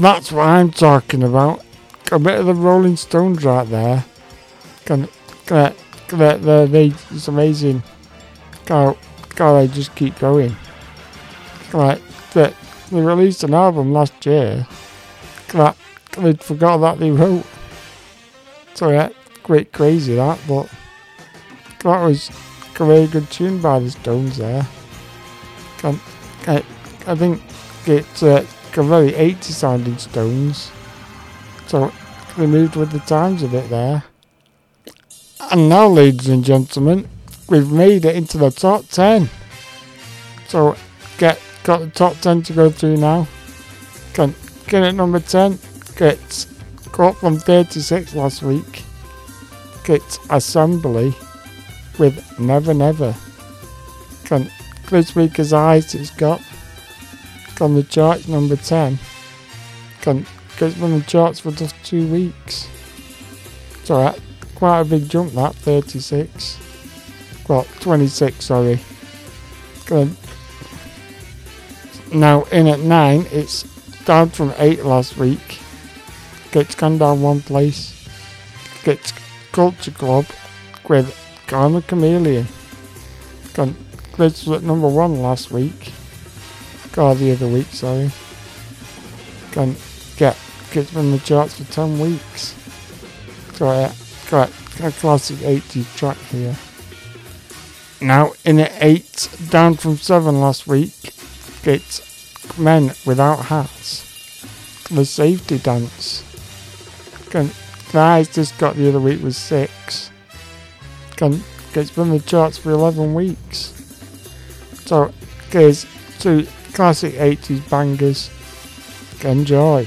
That's what I'm talking about. A bit of the Rolling Stones right there. Can, can, can, they, they, it's amazing. How, how they just keep going. Like, they, they released an album last year. That they forgot that they wrote. So yeah, quite crazy that, but that was a very good tune by the Stones there. Can, I, I think it's uh, a very 80 sounding Stones. So they moved with the times a bit there. And now, ladies and gentlemen, we've made it into the top 10. So get got the top 10 to go through now. Can get at number 10. Gets got from 36 last week. Gets Assembly with Never Never. Can this week as eyes it's got on the charts number 10. Can gets on the charts for just two weeks. It's alright. Uh, quite a big jump that, 36. Well, 26, sorry. Good. Now in at 9, it's down from 8 last week. Gets gone down one place. Gets Culture Club with Karma Chameleon. Gone, this at number 1 last week. God, the other week, sorry. Gone, get, gets from the charts for 10 weeks. So yeah, got a classic 80s track here. Now in at 8, down from 7 last week, it's Men Without Hats. The Safety Dance. Can, Guys just got the other week was 6. Can, gets from the charts for 11 weeks. So, here's two classic 80s bangers. Enjoy.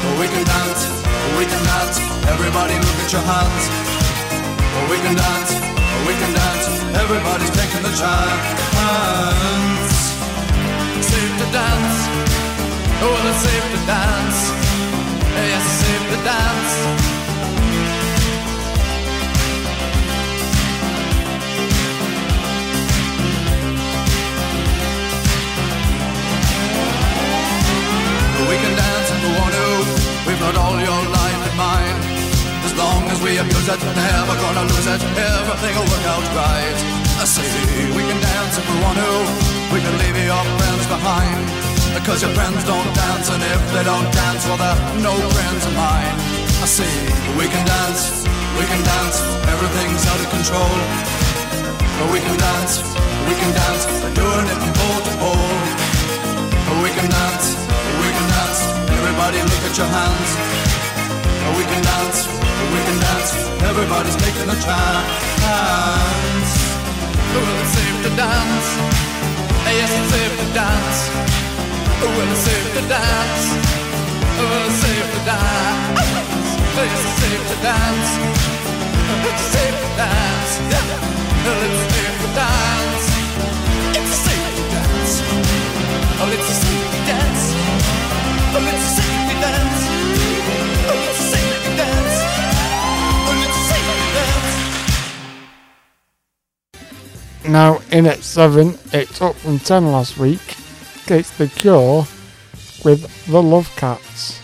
We can dance, we can dance, everybody look at your hands. We can dance, we can dance, everybody's taking the chance. Safe to dance, oh, it's safe to dance. Yes, safe to dance. We've all your life in mind. As long as we abuse it, never gonna lose it. Everything will work out right. I say we can dance if we want to. We can leave your friends behind. Because your friends don't dance, and if they don't dance, well, they're no friends of mine. I say we can dance, we can dance. Everything's out of control. But we can dance, we can dance. We're doing it from pole to pole. Dance, we can dance. Everybody look at your hands. Oh, we can dance, oh, we can dance. Everybody's taking a chance. Well, it's safe to dance. Yes, it's safe to dance. Well, it's safe to dance. Well, it's safe to dance. Yes, it's safe to dance. It's safe to dance. Well, it's safe to dance. It's safe to dance. Oh, it's a Now in at seven, it's up from ten last week. It's The Cure with The Love Cats.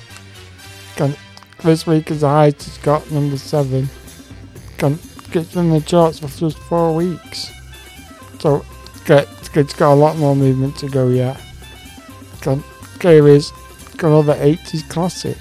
Can, this week is the highest it's got, number seven. Can, it's been in the charts for just four weeks. So it's got a lot more movement to go yet. Can, here is another 80s classic.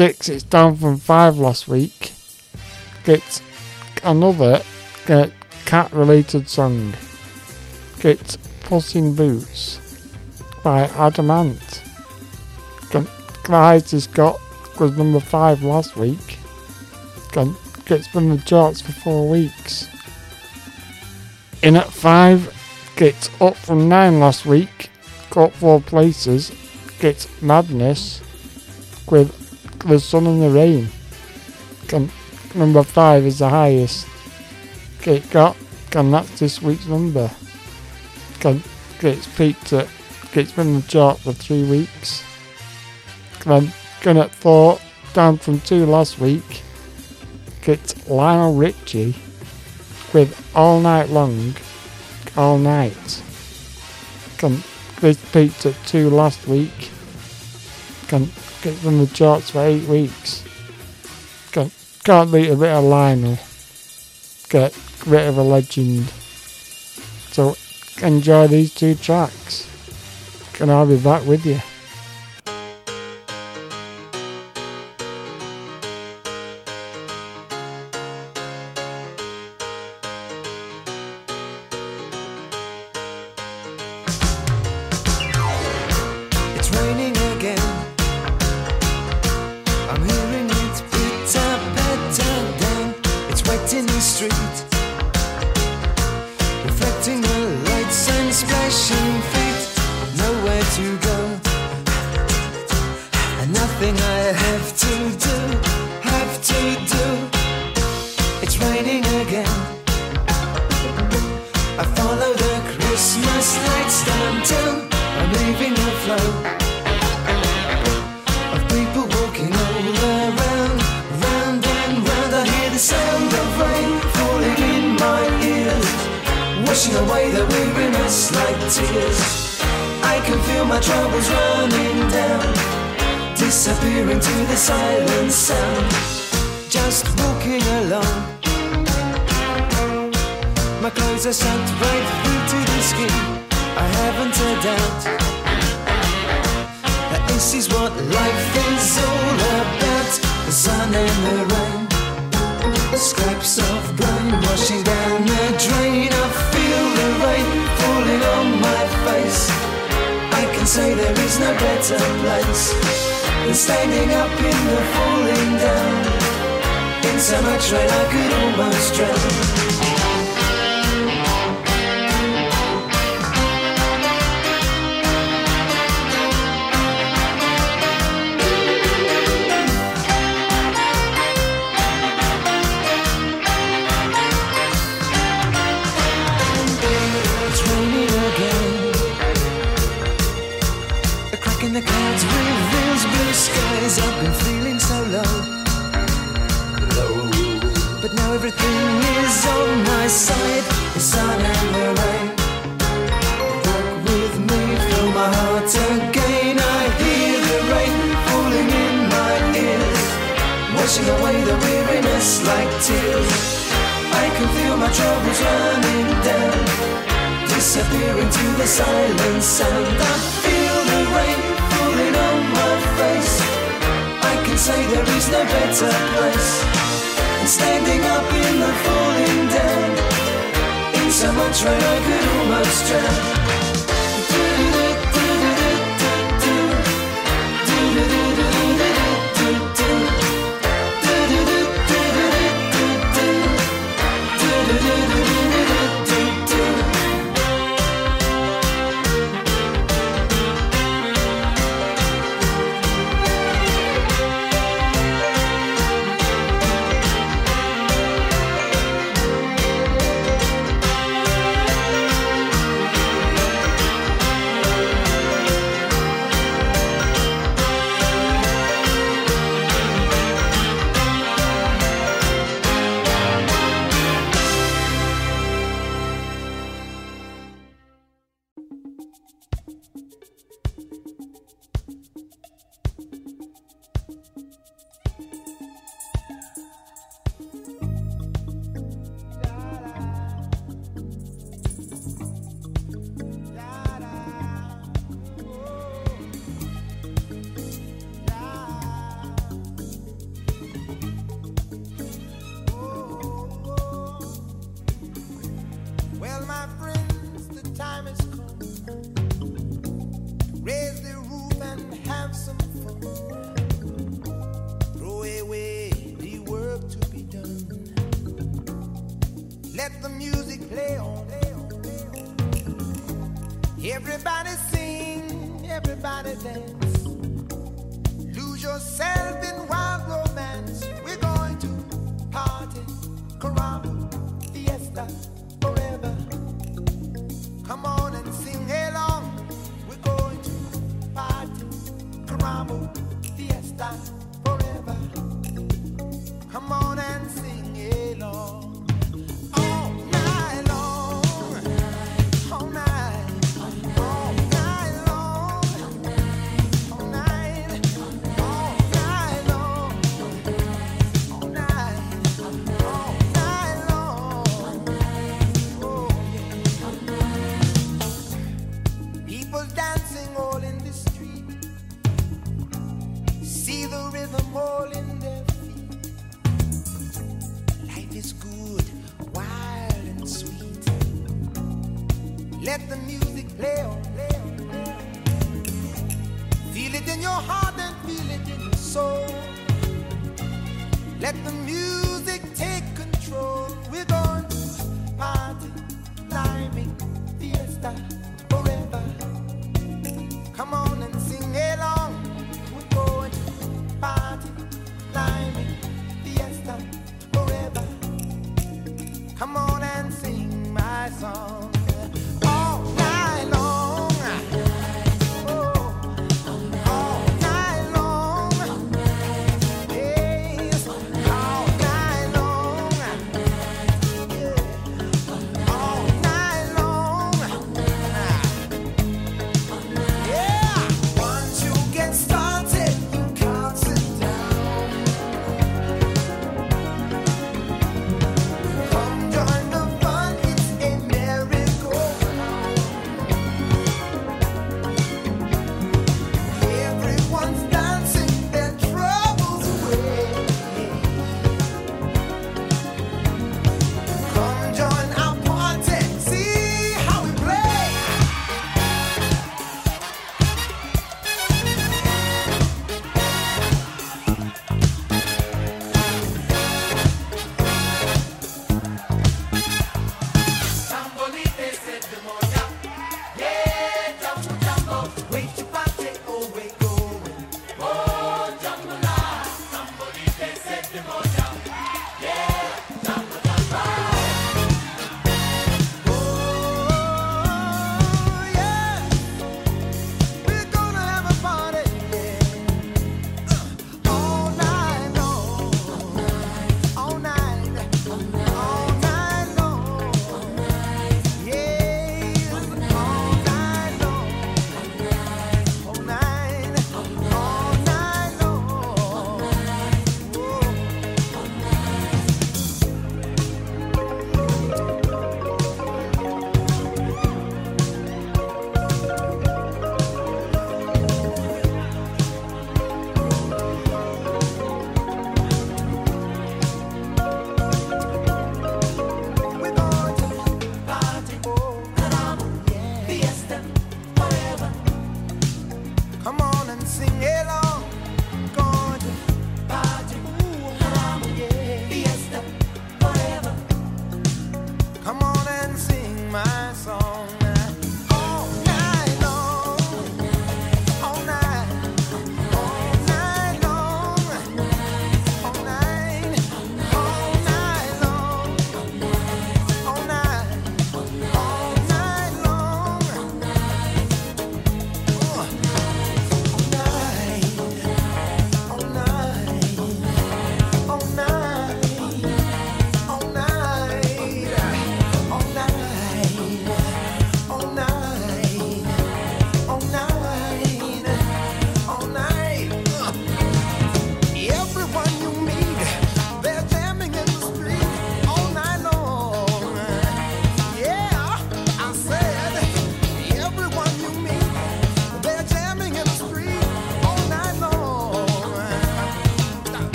six. It's down from five last week. It's another uh, cat-related song. It's Puss in Boots by Adam Ant. Guys, has got was number five last week. And it's been the charts for four weeks. In at five, it's up from nine last week. Got four places. It's Madness with with sun and the rain. Can, number five is the highest it got, and that's this week's number. Can, it's peaked at, it's been in the chart for three weeks. Then, going at four, down from two last week. It's Lionel Richie with All Night Long, All Night. Can, this peaked at two last week. Can, Gets on the charts for eight weeks. Can't, can't beat a bit of Lionel. Get a bit of a legend. So enjoy these two tracks. And I'll be back with you. washing away the weariness like tears. I can feel my troubles running down, disappearing to the silence, and I feel the rain falling on my face. I can say there is no better place. And standing up in the falling down, in so much rain I could almost drown.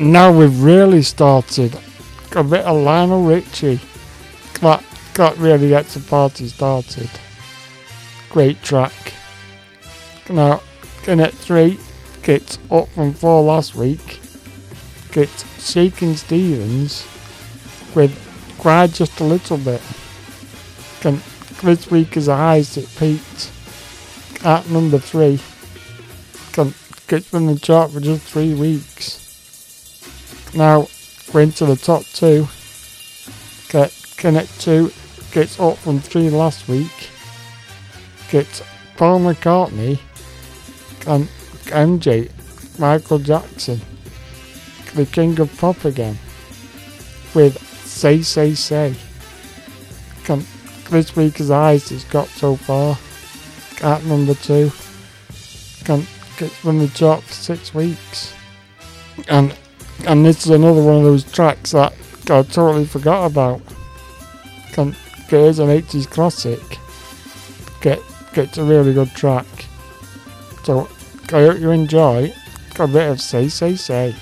Now we've really started. A bit of Lionel Richie. That, that really gets the party started. Great track. Now, in at three, gets up from four last week. Gets Shakin' Stevens with Cry Just a Little Bit. Can, this week is the highest it peaked at number three. Gets in the chart for just three weeks. Now, we're into the top two. Get Connect 2 gets up from three last week. Gets Paul McCartney and MJ, Michael Jackson, the king of pop again, with Say Say Say. Can, this week is the highest it's got so far. At number two. Can, gets on the top six weeks. And and this is another one of those tracks that I totally forgot about. Can, here's an 80s classic. Get gets a really good track. So I hope you enjoy. Got a bit of say say. Say,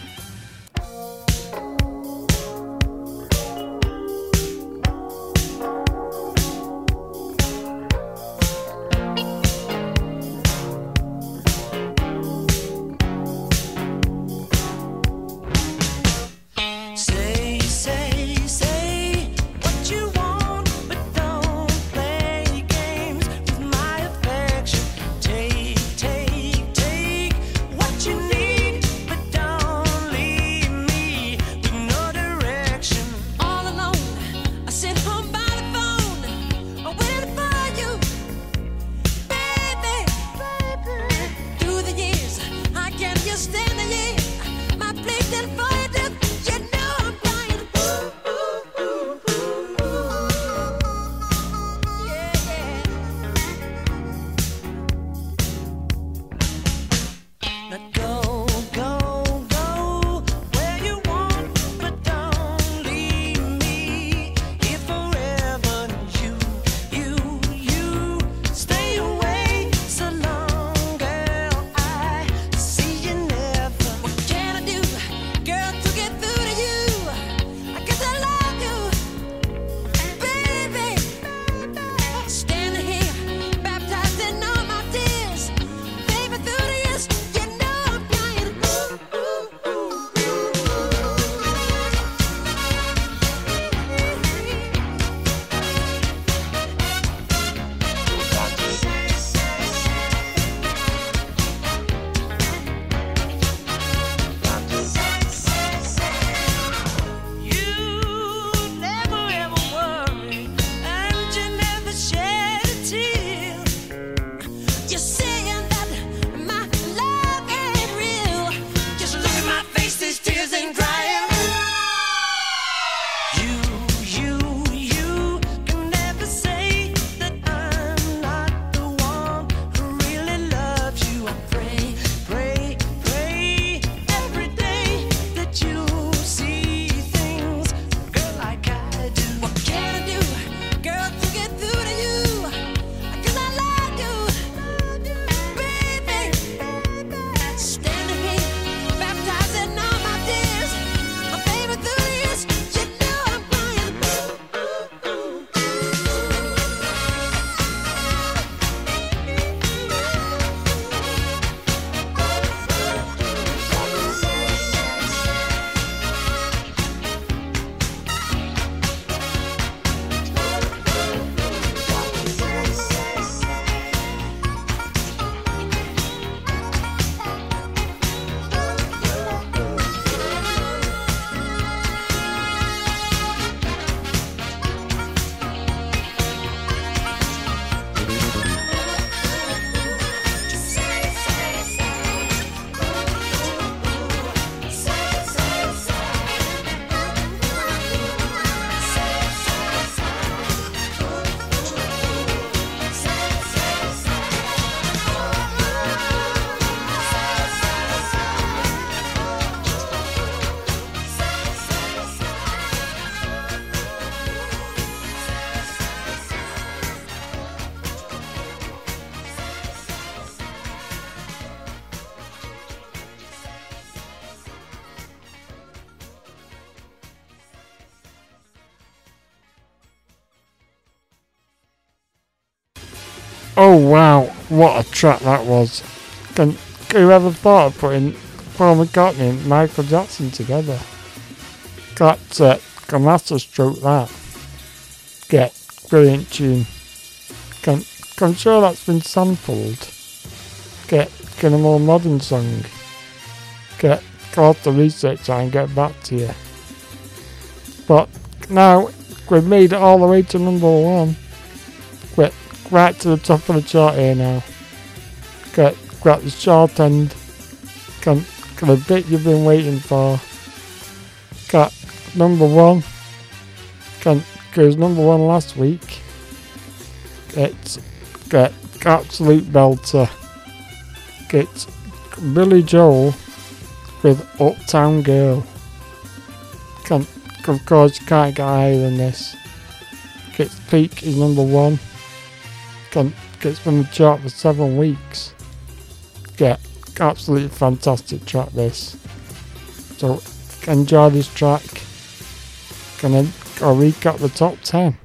Oh wow, what a track that was. Can whoever thought of putting Paul McCartney and Michael Jackson together? That's uh, a master stroke that. Get brilliant tune. Can, I'm sure that's been sampled. Get get a more modern song. Get off the research and get back to you. But now we've made it all the way to number one. We're right to the top of the chart here now. Get got the short end. Got, got the bit you've been waiting for. Got number one. Got, goes number one last week. It's got absolute belter. It's Billy Joel with Uptown Girl. Can, of course, you can't get higher than this. Gets peak is number one gets been the chart for several weeks. Yeah, absolutely fantastic track this. So enjoy this track. Gonna I'll recap the top 10.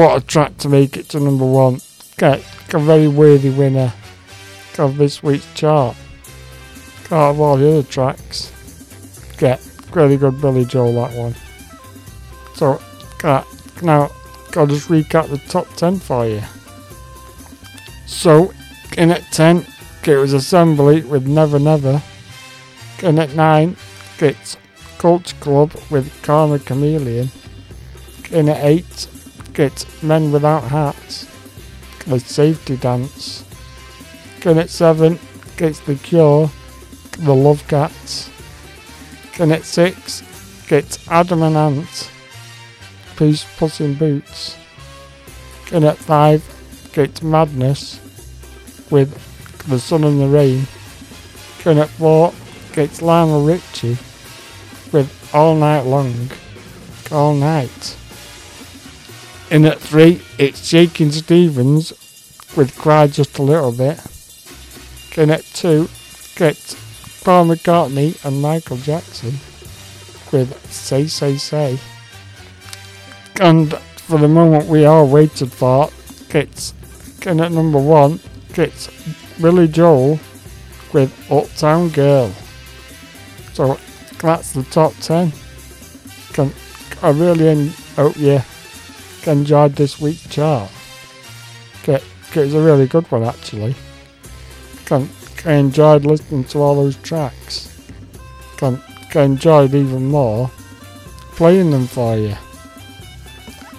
What a track to make it to number one. Get a very worthy winner of this week's chart. Out of all the other tracks, get really good Billy Joel that one. So, uh, now I'll just recap the top 10 for you. So, in at 10, it was Assembly with Never Never. In at 9, it's Culture Club with Karma Chameleon. In at 8, it's Men Without Hats. the safety dance. Can seven, gets the cure, the love cats. Can six, gets Adam and Ant, Peace Puss in Boots. Can five, gets Madness, with the sun and the rain. At four, gets Lionel Richie, with All Night Long, All Night. In at three, it's Shakin' Stevens with Cry Just a Little Bit. In at two, gets Paul McCartney and Michael Jackson with Say Say Say. And for the moment we all waited for, gets in at number one, gets Billy Joel with Uptown Girl. So that's the top ten. Can, I really hope you enjoyed this week's chart. It, it's a really good one actually. I enjoyed listening to all those tracks. I enjoyed even more playing them for you.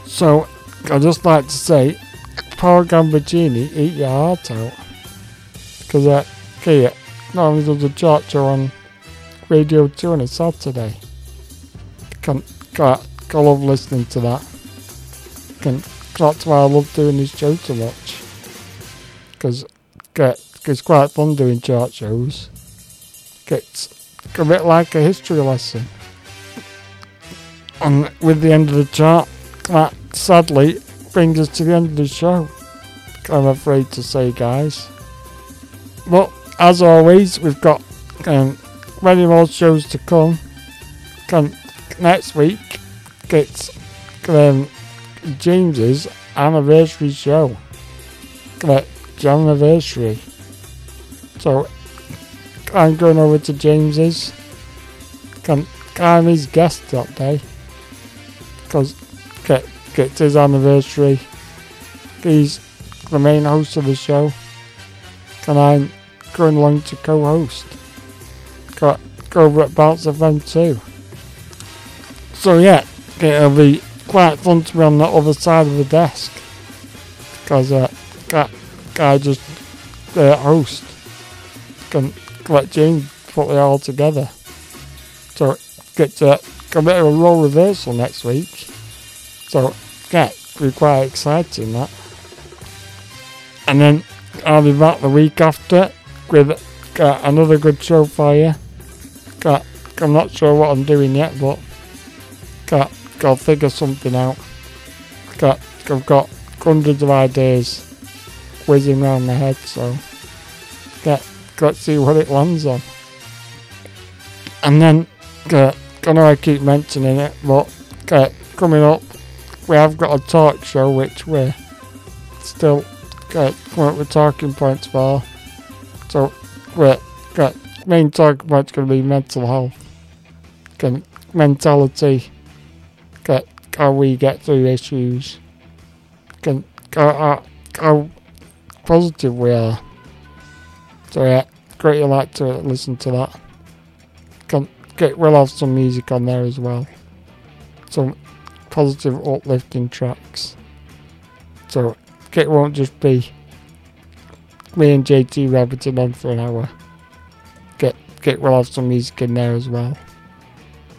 So I'd just like to say, Paul Gambaccini, eat your heart out. Because uh, Kia not only does a chart show on Radio 2 on a Saturday. I love listening to that. Can, that's why I love doing this show so much. Because it's quite fun doing chart shows. It's a bit like a history lesson. And with the end of the chart, that sadly brings us to the end of the show. I'm afraid to say, guys. But as always, we've got um, many more shows to come. Can, next week, it's um, James's anniversary show. Like, anniversary. So, I'm going over to James's. Can, I'm his guest that day. Because it's his anniversary. He's the main host of the show. And I'm going along to co-host. Got go over at Bounce FM too. So yeah, it'll be quite fun to be on the other side of the desk. Because uh, that guy just uh, host can let James put it all together. So get to of a role reversal next week. So yeah, be quite exciting that. And then I'll be back the week after with uh, another good show for you. I'm not sure what I'm doing yet, but got got to figure something out. Got I've got hundreds of ideas whizzing around my head, so got to see what it lands on. And then uh, I know I keep mentioning it, but uh, coming up, we have got a talk show which we're still uh, coming up with talking points for. So we're main talking point's going to be mental health, Can- mentality, get how we get through issues, can how, uh, how, how positive we are. So yeah, great you like to listen to that. Can get we'll have some music on there as well. Some positive uplifting tracks. So it won't just be me and JT rabbiting on for an hour. Get get we'll have some music in there as well.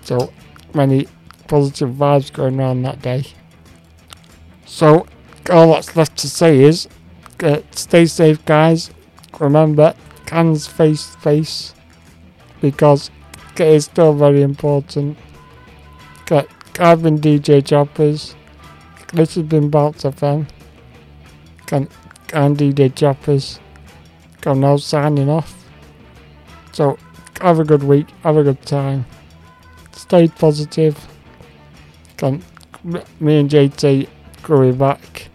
So many positive vibes going on that day. So all that's left to say is uh, stay safe guys. Remember cans face face because it is still very important. Get, I've been DJ Choppers. This has been Bounce FM. Can and DJ Choppers. I'm now signing off. So have a good week, have a good time. Stay positive. Me and JT be back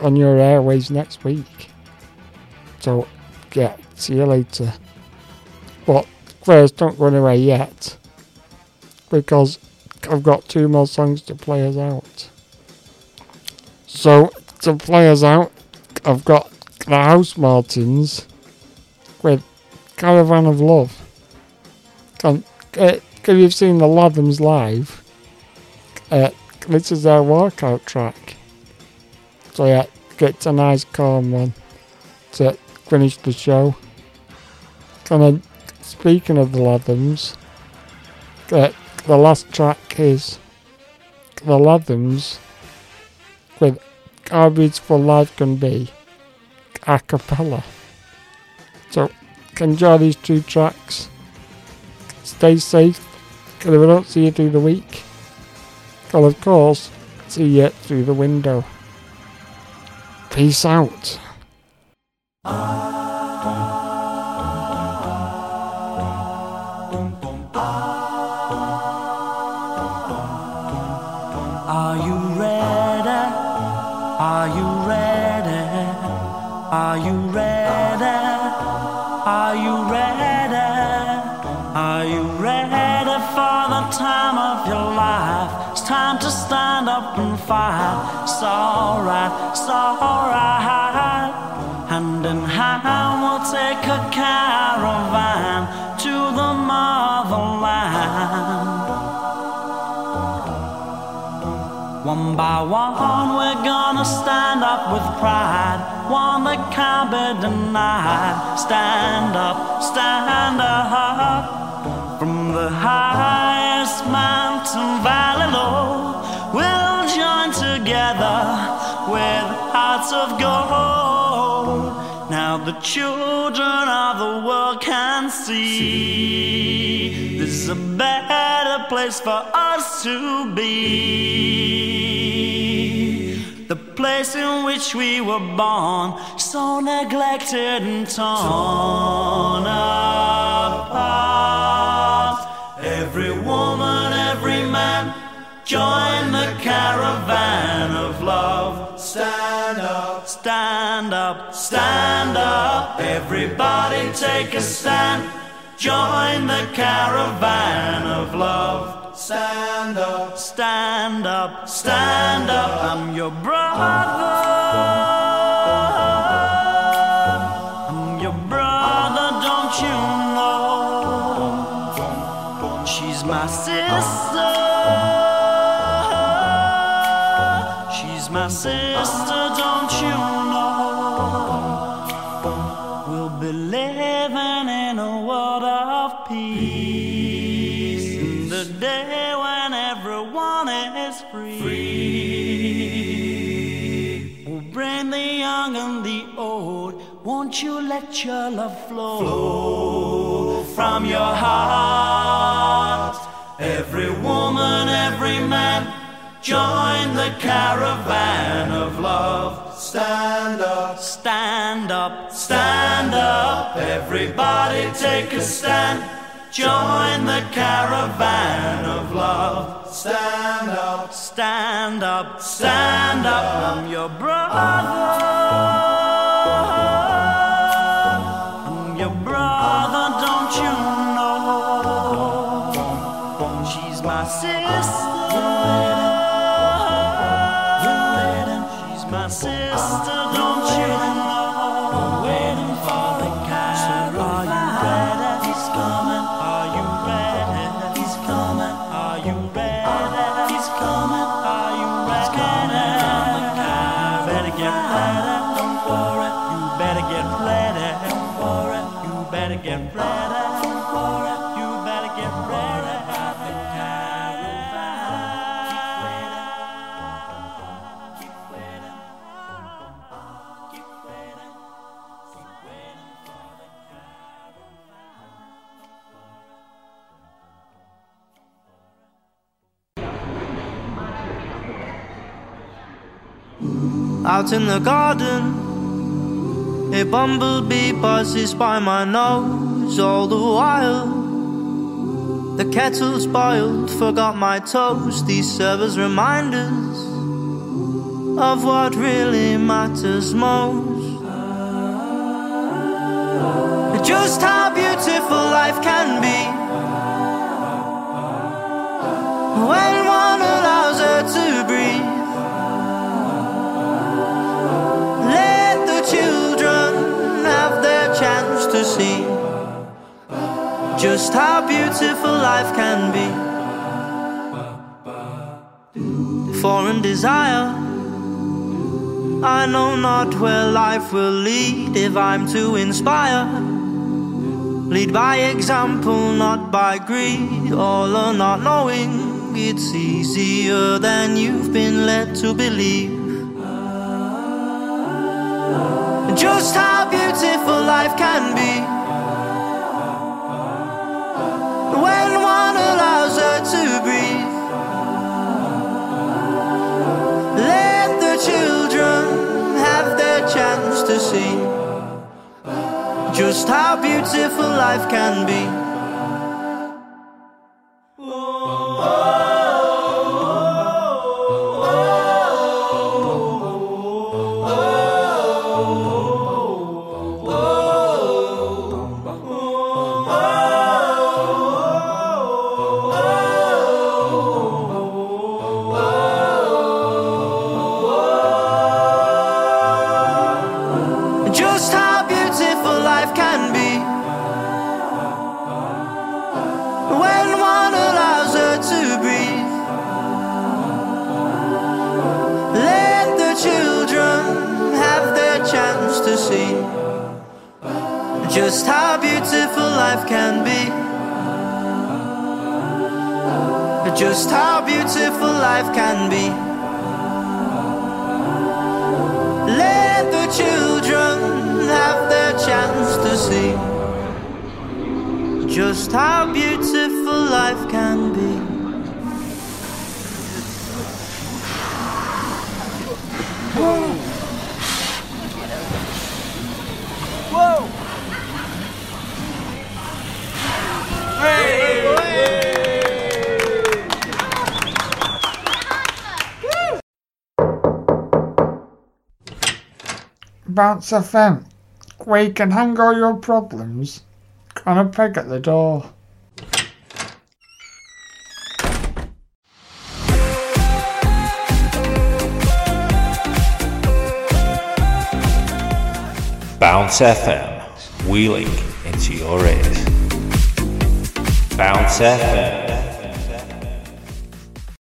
on your airways next week. So yeah, see you later. But first don't go anywhere yet. Because I've got two more songs to play us out. So to play us out, I've got the Housemartins with Caravan of Love. And, uh, you've seen the Lathams live, uh, this is their workout track. So yeah, get a nice calm one to finish the show. And speaking of the Lathams, uh, the last track is the Lathams with How Beautiful Life Can Be a cappella. So, enjoy these two tracks. Stay safe, I don't see you through the week, I'll of course see you through the window. Peace out. Ah. To stand up and fight. It's alright, it's alright. Hand in hand, we'll take a caravan to the motherland. One by one, we're gonna stand up with pride. One that can't be denied. Stand up, stand up. From the highest mountain valley together with hearts of gold. Now the children of the world can see this is a better place for us to be. The place in which we were born, so neglected and torn apart. Every woman, every man, join the caravan of love. Stand up, stand up, stand up. Everybody take a stand. Join the caravan of love. Stand up, stand up, stand up. I'm your brother. I'm your brother, don't you know? She's my sister. My sister, don't you know? We'll be living in a world of peace. The day when everyone is free. We'll bring the young and the old. Won't you let your love flow, flow from your heart? Every woman, every man, join the caravan of love. Stand up, stand up, stand up. Everybody take a stand. Join the caravan of love. Stand up, stand up, stand up. I'm your brother. Out in the garden, a bumblebee buzzes by my nose all the while. The kettle's boiled, forgot my toast. These serve as reminders of what really matters most. Just how beautiful life can be when one allows her to breathe. Just how beautiful life can be. Foreign desire I know not where life will lead if I'm to inspire. Lead by example, not by greed. All or not knowing, it's easier than you've been led to believe. Just how beautiful life can be just how beautiful life can be. Can be. Just how beautiful life can be. Let the children have their chance to see just how beautiful life can be. Whoa! Bounce FM, where you can hang all your problems on a peg at the door. Bounce FM, wheeling into your ears. Bounce FM.